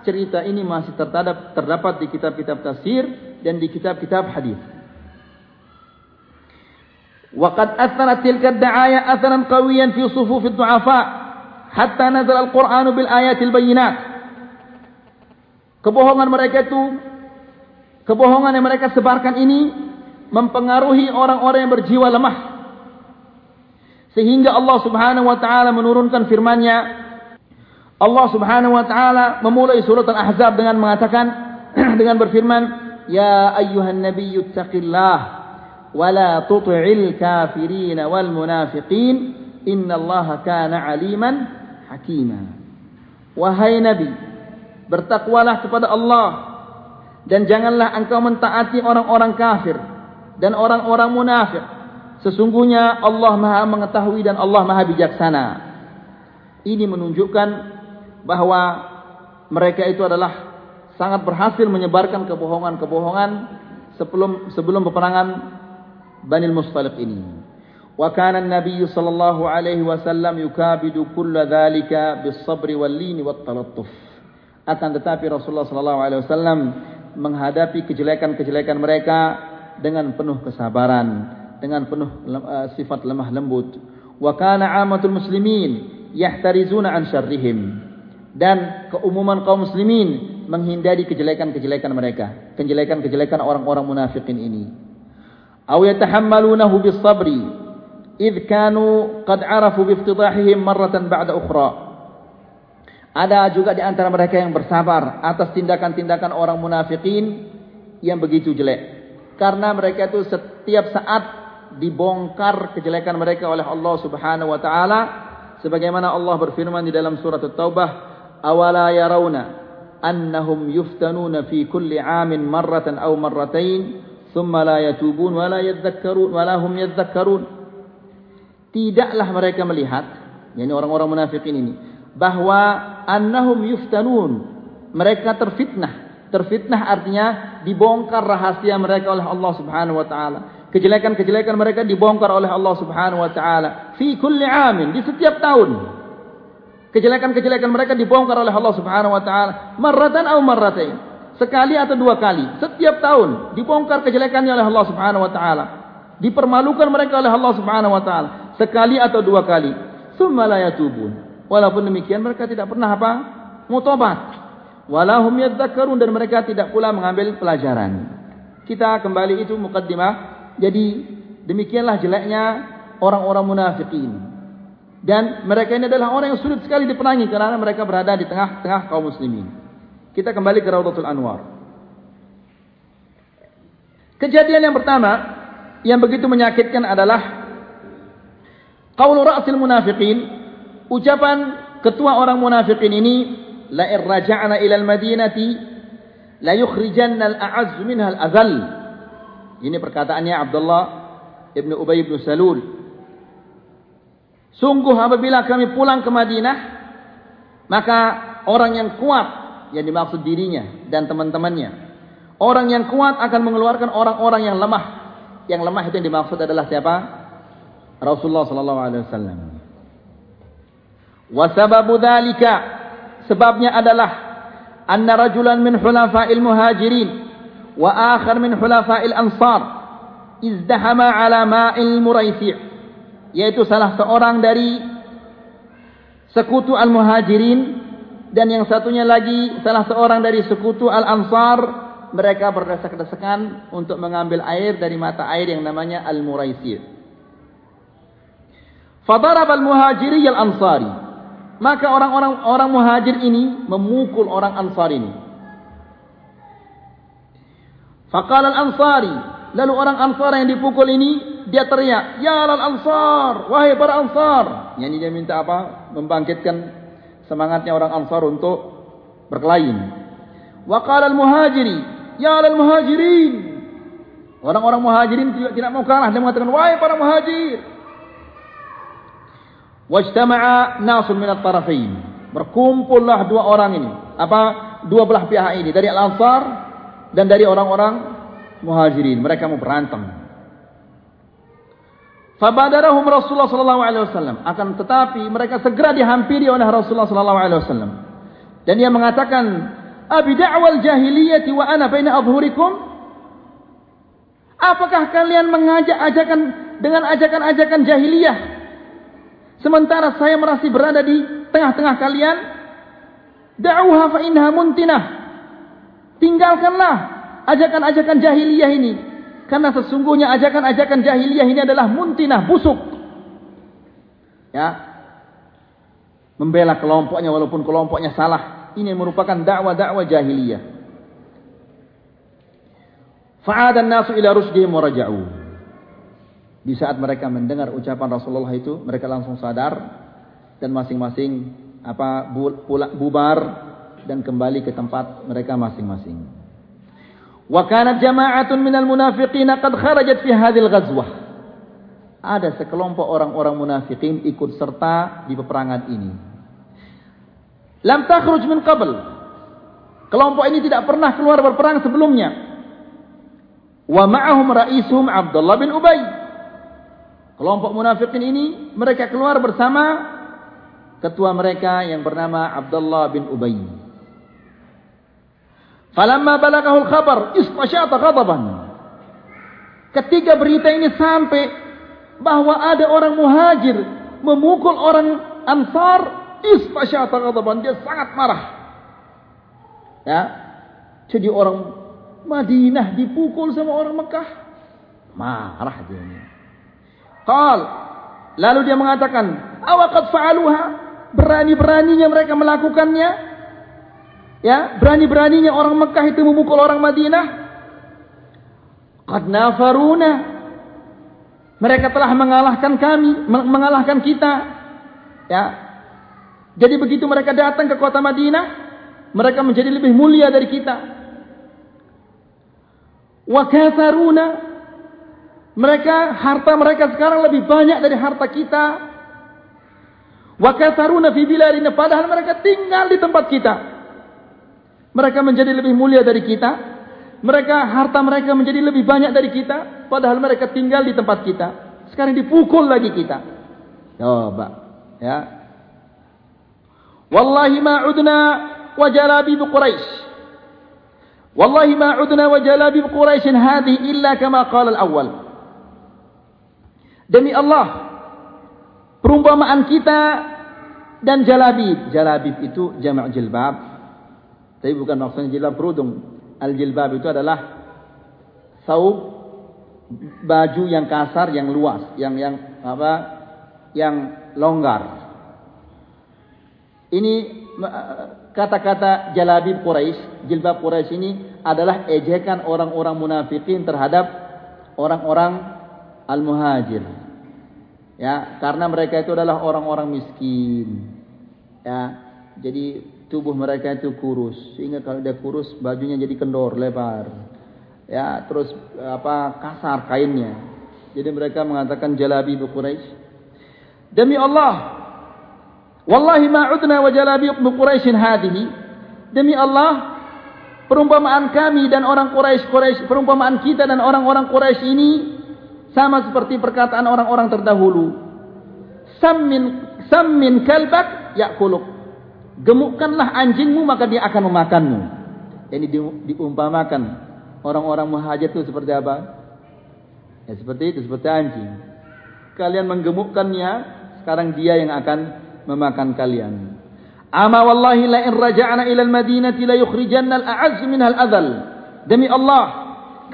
cerita ini masih terdapat terdapat di kitab-kitab tafsir dan di kitab-kitab hadis. Waqad athara tilka ad-da'aya atharan qawiyan fi sufuf ad-du'afa hatta nazala al-Qur'an bil ayatil bayyinat. Kebohongan mereka itu kebohongan yang mereka sebarkan ini mempengaruhi orang-orang yang berjiwa lemah sehingga Allah Subhanahu wa taala menurunkan firman-Nya. Allah Subhanahu wa taala memulai surat Al-Ahzab dengan mengatakan *clears throat* dengan berfirman ya ayyuhan nabiyyu taqillah wa la tuti'il kafirin wal munafiqin. Innallaha kana aliman hakima. Wahai nabi bertakwalah kepada Allah dan janganlah engkau mentaati orang-orang kafir dan orang-orang munafik Sesungguhnya Allah maha mengetahui dan Allah maha bijaksana. Ini menunjukkan bahawa mereka itu adalah sangat berhasil menyebarkan kebohongan-kebohongan sebelum sebelum peperangan Bani Mustaliq ini. Wa kana an-nabiy sallallahu alaihi wasallam yukabidu kull dhalika bis-sabr wal-lin wat-talattuf. Akan tetapi Rasulullah sallallahu alaihi wasallam menghadapi kejelekan-kejelekan mereka dengan penuh kesabaran dengan penuh uh, sifat lemah lembut. Wa kana amatul muslimin yahtarizuna an syarrihim. Dan keumuman kaum muslimin menghindari kejelekan-kejelekan mereka kejelekan-kejelekan orang-orang munafikin ini. Aw yatahammalunahu bis sabri id kanu qad arafu bi iftidahihim marratan ba'da ukhra. Ada juga di antara mereka yang bersabar atas tindakan-tindakan orang munafikin yang begitu jelek. Karena mereka itu setiap saat dibongkar kejelekan mereka oleh Allah Subhanahu wa taala sebagaimana Allah berfirman di dalam surat At-Taubah awala yarawna annahum yuftanuna fi kulli 'amin marratan aw marratain thumma la yatubun wa la yadhakkarun wa la hum yadhakkarun. Tidaklah mereka melihat yakni orang-orang munafikin ini bahwa annahum yuftanun mereka terfitnah. Terfitnah artinya dibongkar rahasia mereka oleh Allah Subhanahu wa taala kejelekan-kejelekan mereka dibongkar oleh Allah Subhanahu wa taala. Fi kulli amin di setiap tahun. Kejelekan-kejelekan mereka dibongkar oleh Allah Subhanahu wa taala. Marratan atau marratain. Sekali atau dua kali. Setiap tahun dibongkar kejelekannya oleh Allah Subhanahu wa taala. Dipermalukan mereka oleh Allah Subhanahu wa taala. Sekali atau dua kali. Summa la yatubun. Walaupun demikian mereka tidak pernah apa? Mutobat. Walahum yadzakkarun dan mereka tidak pula mengambil pelajaran. Kita kembali itu mukaddimah jadi demikianlah jeleknya orang-orang munafikin dan mereka ini adalah orang yang sulit sekali diperangi kerana mereka berada di tengah-tengah kaum muslimin. Kita kembali ke Raudatul Anwar. Kejadian yang pertama yang begitu menyakitkan adalah qaul ra'sil munafiqin, ucapan ketua orang munafikin ini la irja'na ila al-madinati la yukhrijanna al-a'azz minha al-azal. Ini perkataannya Abdullah Ibn Ubay Ibn Salul Sungguh apabila kami pulang ke Madinah, maka orang yang kuat yang dimaksud dirinya dan teman-temannya, orang yang kuat akan mengeluarkan orang-orang yang lemah. Yang lemah itu yang dimaksud adalah siapa? Rasulullah sallallahu alaihi wasallam. Wa sababu dzalika sebabnya adalah anna rajulan min hulafa'il muhajirin akhar min hulafa'il ansar. Izdahama ala ma'il muraisi' yaitu salah seorang dari sekutu al-muhajirin. Dan yang satunya lagi salah seorang dari sekutu al-ansar. Mereka berdesak-desakan untuk mengambil air dari mata air yang namanya al-muraisir fadarab al-muhajiri al-ansari. Maka orang-orang orang muhajir ini memukul orang ansar ini faqala al-ansari lalu orang ansar yang dipukul ini dia teriak, Ya lal ansar, wahai para ansar. Yang ini dia minta apa? Membangkitkan semangatnya orang ansar untuk berkelahi. Wa qala al muhajiri, Ya lal muhajirin. Orang-orang muhajirin tidak, tidak mau kalah. Dia mengatakan, wahai para muhajir. Wajtama'a nasun minat tarafain. Berkumpullah dua orang ini. Apa? Dua belah pihak ini. Dari al-ansar dan dari orang-orang muhajirin. Mereka mau berantem. Fabadarahum Rasulullah sallallahu alaihi wasallam. Akan tetapi mereka segera dihampiri oleh Rasulullah sallallahu alaihi wasallam. Dan dia mengatakan, "Abi da'wal jahiliyah wa ana baina adhhurikum?" Apakah kalian mengajak ajakan dengan ajakan-ajakan jahiliyah sementara saya masih berada di tengah-tengah kalian? Da'uha fa innaha muntinah. Tinggalkanlah ajakan-ajakan jahiliyah ini karena sesungguhnya ajakan-ajakan jahiliyah ini adalah muntinah, busuk. Ya. Membela kelompoknya walaupun kelompoknya salah. Ini merupakan dakwah-dakwah jahiliyah. Fa'adan nasu ila rusdihim wa raja'u. Di saat mereka mendengar ucapan Rasulullah itu, mereka langsung sadar dan masing-masing apa bubar dan kembali ke tempat mereka masing-masing. Wa kanat jama'atun minal munafiqin qad kharajat fi hadhil ghazwah. Ada sekelompok orang-orang munafikin ikut serta di peperangan ini. Lam takhruj min qabl. Kelompok ini tidak pernah keluar berperang sebelumnya. Wa ma'ahum ra'isuhum Abdullah bin Ubay. Kelompok munafikin ini mereka keluar bersama ketua mereka yang bernama Abdullah bin Ubay. Falamma balagahul khabar isfashata ghadaban. Ketika berita ini sampai bahwa ada orang muhajir memukul orang ansar isfashata ghadaban dia sangat marah. Ya. Jadi orang Madinah dipukul sama orang Mekah marah dia ini. Qal lalu dia mengatakan awaqad fa'aluha berani-beraninya mereka melakukannya Ya, berani-beraninya orang Mekah itu memukul orang Madinah. Qad nafaruna. Mereka telah mengalahkan kami, mengalahkan kita. Ya. Jadi begitu mereka datang ke kota Madinah, mereka menjadi lebih mulia dari kita. Wa katharuna. Mereka harta mereka sekarang lebih banyak dari harta kita. Wa katharuna fi biladina padahal mereka tinggal di tempat kita mereka menjadi lebih mulia dari kita, mereka harta mereka menjadi lebih banyak dari kita. padahal mereka tinggal di tempat kita. Sekarang dipukul lagi kita. Coba, ya. Wallahi ma udna wa jalabib Quraisy. Wallahi ma udna wa jalabib Quraisy hadhihi illa kama qala al-awwal. Demi Allah, perumpamaan kita dan jalabib. Jalabib itu jama' jilbab. Tapi bukan maksudnya jilbab kerudung. Al-jilbab itu adalah saub baju yang kasar, yang luas, yang yang apa? Yang longgar. Ini kata-kata jalabib Quraisy, jilbab Quraisy ini adalah ejekan orang-orang munafikin terhadap orang-orang al-muhajir. Ya, karena mereka itu adalah orang-orang miskin. Ya, jadi tubuh mereka itu kurus. Sehingga kalau dia kurus, bajunya jadi kendor, lebar. Ya, terus apa kasar kainnya. Jadi mereka mengatakan jalabi bu Quraisy. Demi Allah, wallahi ma udna wa jalabi bu Quraisy hadhihi. Demi Allah, perumpamaan kami dan orang Quraisy Quraisy, perumpamaan kita dan orang-orang Quraisy ini sama seperti perkataan orang-orang terdahulu. Sammin sammin kalbak yakuluk. Gemukkanlah anjingmu maka dia akan memakanmu. Ini di, diumpamakan orang-orang muhajir itu seperti apa? Ya seperti itu, seperti anjing. Kalian menggemukkannya, sekarang dia yang akan memakan kalian. Ama wallahi la in raja'na ila al-Madinati la yukhrijanna al-a'azz minha al-adhal. Demi Allah,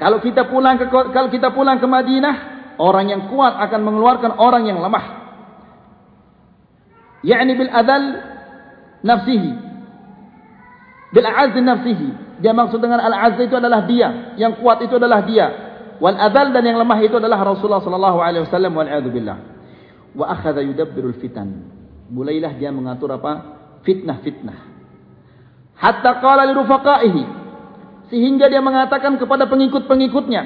kalau kita pulang ke kalau kita pulang ke Madinah, orang yang kuat akan mengeluarkan orang yang lemah. Yani bil adal nafsihi. Bil a'azz nafsihi. Dia maksud dengan al-azz itu adalah dia, yang kuat itu adalah dia. Wal adal dan yang lemah itu adalah Rasulullah sallallahu alaihi wasallam wal a'udzu billah. Wa akhadha yudabbiru al-fitan. Mulailah dia mengatur apa? Fitnah-fitnah. Hatta qala li rufaqaihi. Sehingga dia mengatakan kepada pengikut-pengikutnya,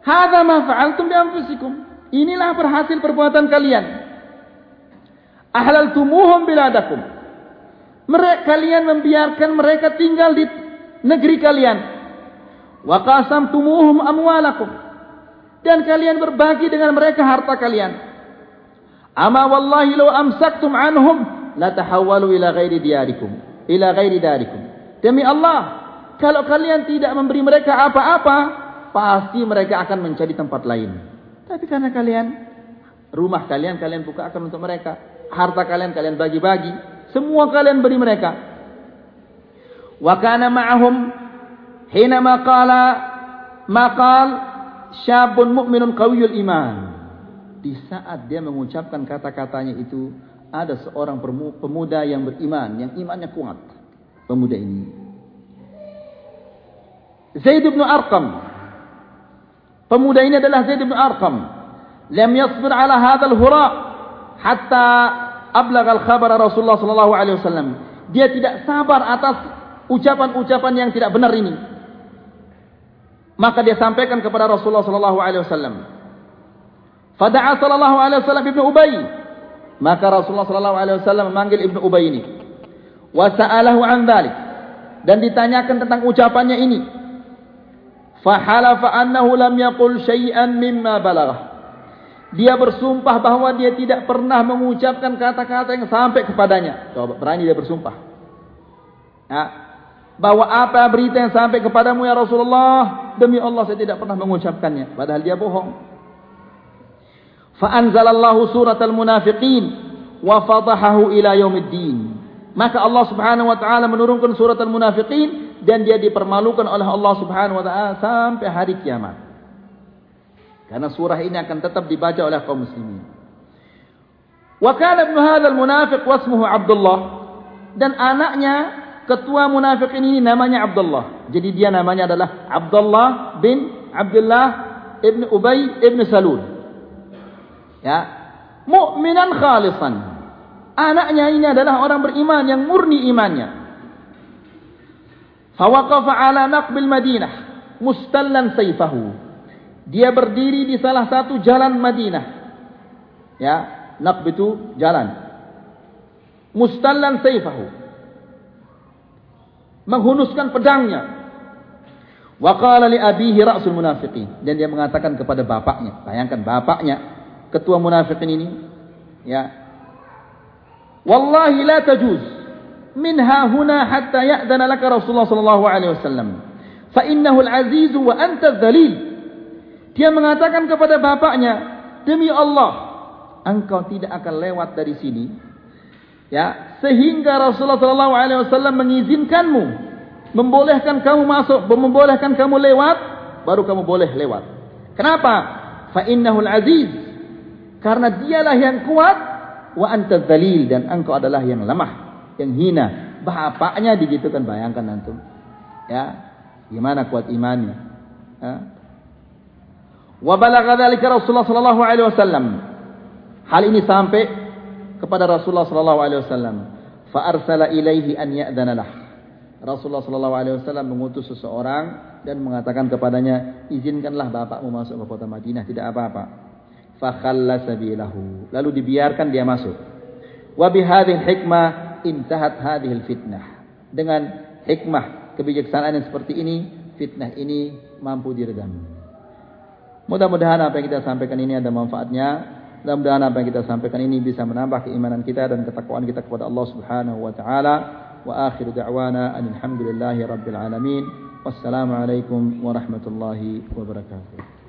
Hada ma fa'altum bi anfusikum. Inilah berhasil perbuatan kalian. Ahlaltumuhum biladakum. Mereka kalian membiarkan mereka tinggal di negeri kalian. Wa qasamtumuhum amwalakum. Dan kalian berbagi dengan mereka harta kalian. Ama wallahi law amsaktum anhum la tahawwalu ila ghairi diyarikum, ila ghairi darikum. Demi Allah, kalau kalian tidak memberi mereka apa-apa, pasti mereka akan mencari tempat lain. Tapi karena kalian rumah kalian kalian buka akan untuk mereka, harta kalian kalian bagi-bagi, semua kalian beri mereka. Wa kana ma'ahum hina ma qala ma qal syabun mu'minun qawiyul iman. Di saat dia mengucapkan kata-katanya itu ada seorang pemuda yang beriman, yang imannya kuat. Pemuda ini Zaid bin Arqam Pemuda ini adalah Zaid bin Arqam. Lam yasbir ala hadzal hura hatta ablagha al-khabar Rasulullah sallallahu alaihi wasallam. Dia tidak sabar atas ucapan-ucapan yang tidak benar ini. Maka dia sampaikan kepada Rasulullah sallallahu alaihi wasallam. Fada'a sallallahu alaihi wasallam Ibnu Ubay. Maka Rasulullah sallallahu alaihi wasallam memanggil Ibnu Ubay ini. Wa sa'alahu an dzalik. Dan ditanyakan tentang ucapannya ini. Fahalafa annahu lam yaqul syai'an mimma balagha. Dia bersumpah bahawa dia tidak pernah mengucapkan kata-kata yang sampai kepadanya. Coba berani dia bersumpah. Ya. Bahawa apa berita yang sampai kepadamu ya Rasulullah. Demi Allah saya tidak pernah mengucapkannya. Padahal dia bohong. Fa'anzalallahu surat al-munafiqin. Wa fadahahu ila yawmiddin. Maka Allah subhanahu wa ta'ala menurunkan surat al-munafiqin dan dia dipermalukan oleh Allah Subhanahu wa taala sampai hari kiamat. Karena surah ini akan tetap dibaca oleh kaum muslimin. Wa kana ibn hadzal munafiq wasmuhu Abdullah dan anaknya ketua munafik ini namanya Abdullah. Jadi dia namanya adalah Abdullah bin Abdullah ibn Ubay ibn Salul. Ya, mukminan khalisan. Anaknya ini adalah orang beriman yang murni imannya. Fawaqafa ala naqbil Madinah mustallan sayfahu. Dia berdiri di salah satu jalan Madinah. Ya, naqb itu jalan. Mustallan sayfahu. Menghunuskan pedangnya. Wa qala li abihi ra'sul munafiqin dan dia mengatakan kepada bapaknya, bayangkan bapaknya ketua munafikin ini ya. Wallahi la tajuz minha huna hatta ya'dana laka Rasulullah sallallahu alaihi wasallam. Fa innahu al-aziz wa anta adh-dhalil. Dia mengatakan kepada bapaknya, demi Allah, engkau tidak akan lewat dari sini. Ya, sehingga Rasulullah sallallahu alaihi wasallam mengizinkanmu membolehkan kamu masuk, membolehkan kamu lewat, baru kamu boleh lewat. Kenapa? Fa innahul aziz. Karena dialah yang kuat wa anta dzalil dan engkau adalah yang lemah, yang hina. Bapaknya digitukan bayangkan antum. Ya. Gimana kuat imannya? Ya. Wa balagha dzalika Rasulullah sallallahu alaihi wasallam. Hal ini sampai kepada Rasulullah sallallahu alaihi wasallam. Fa arsala ilaihi an ya'dana lahu. Rasulullah sallallahu alaihi wasallam mengutus seseorang dan mengatakan kepadanya, "Izinkanlah bapakmu masuk ke kota Madinah, tidak apa-apa." Fa khallasa bilahu. Lalu dibiarkan dia masuk. Wa bihadhihi hikmah intahat hadhihi fitnah. Dengan hikmah kebijaksanaan yang seperti ini, fitnah ini mampu diredam. Mudah-mudahan apa yang kita sampaikan ini ada manfaatnya. Mudah-mudahan apa yang kita sampaikan ini bisa menambah keimanan kita dan ketakwaan kita kepada Allah Subhanahu wa taala. Wa akhir da'wana alhamdulillahirabbil alamin. Wassalamualaikum warahmatullahi wabarakatuh.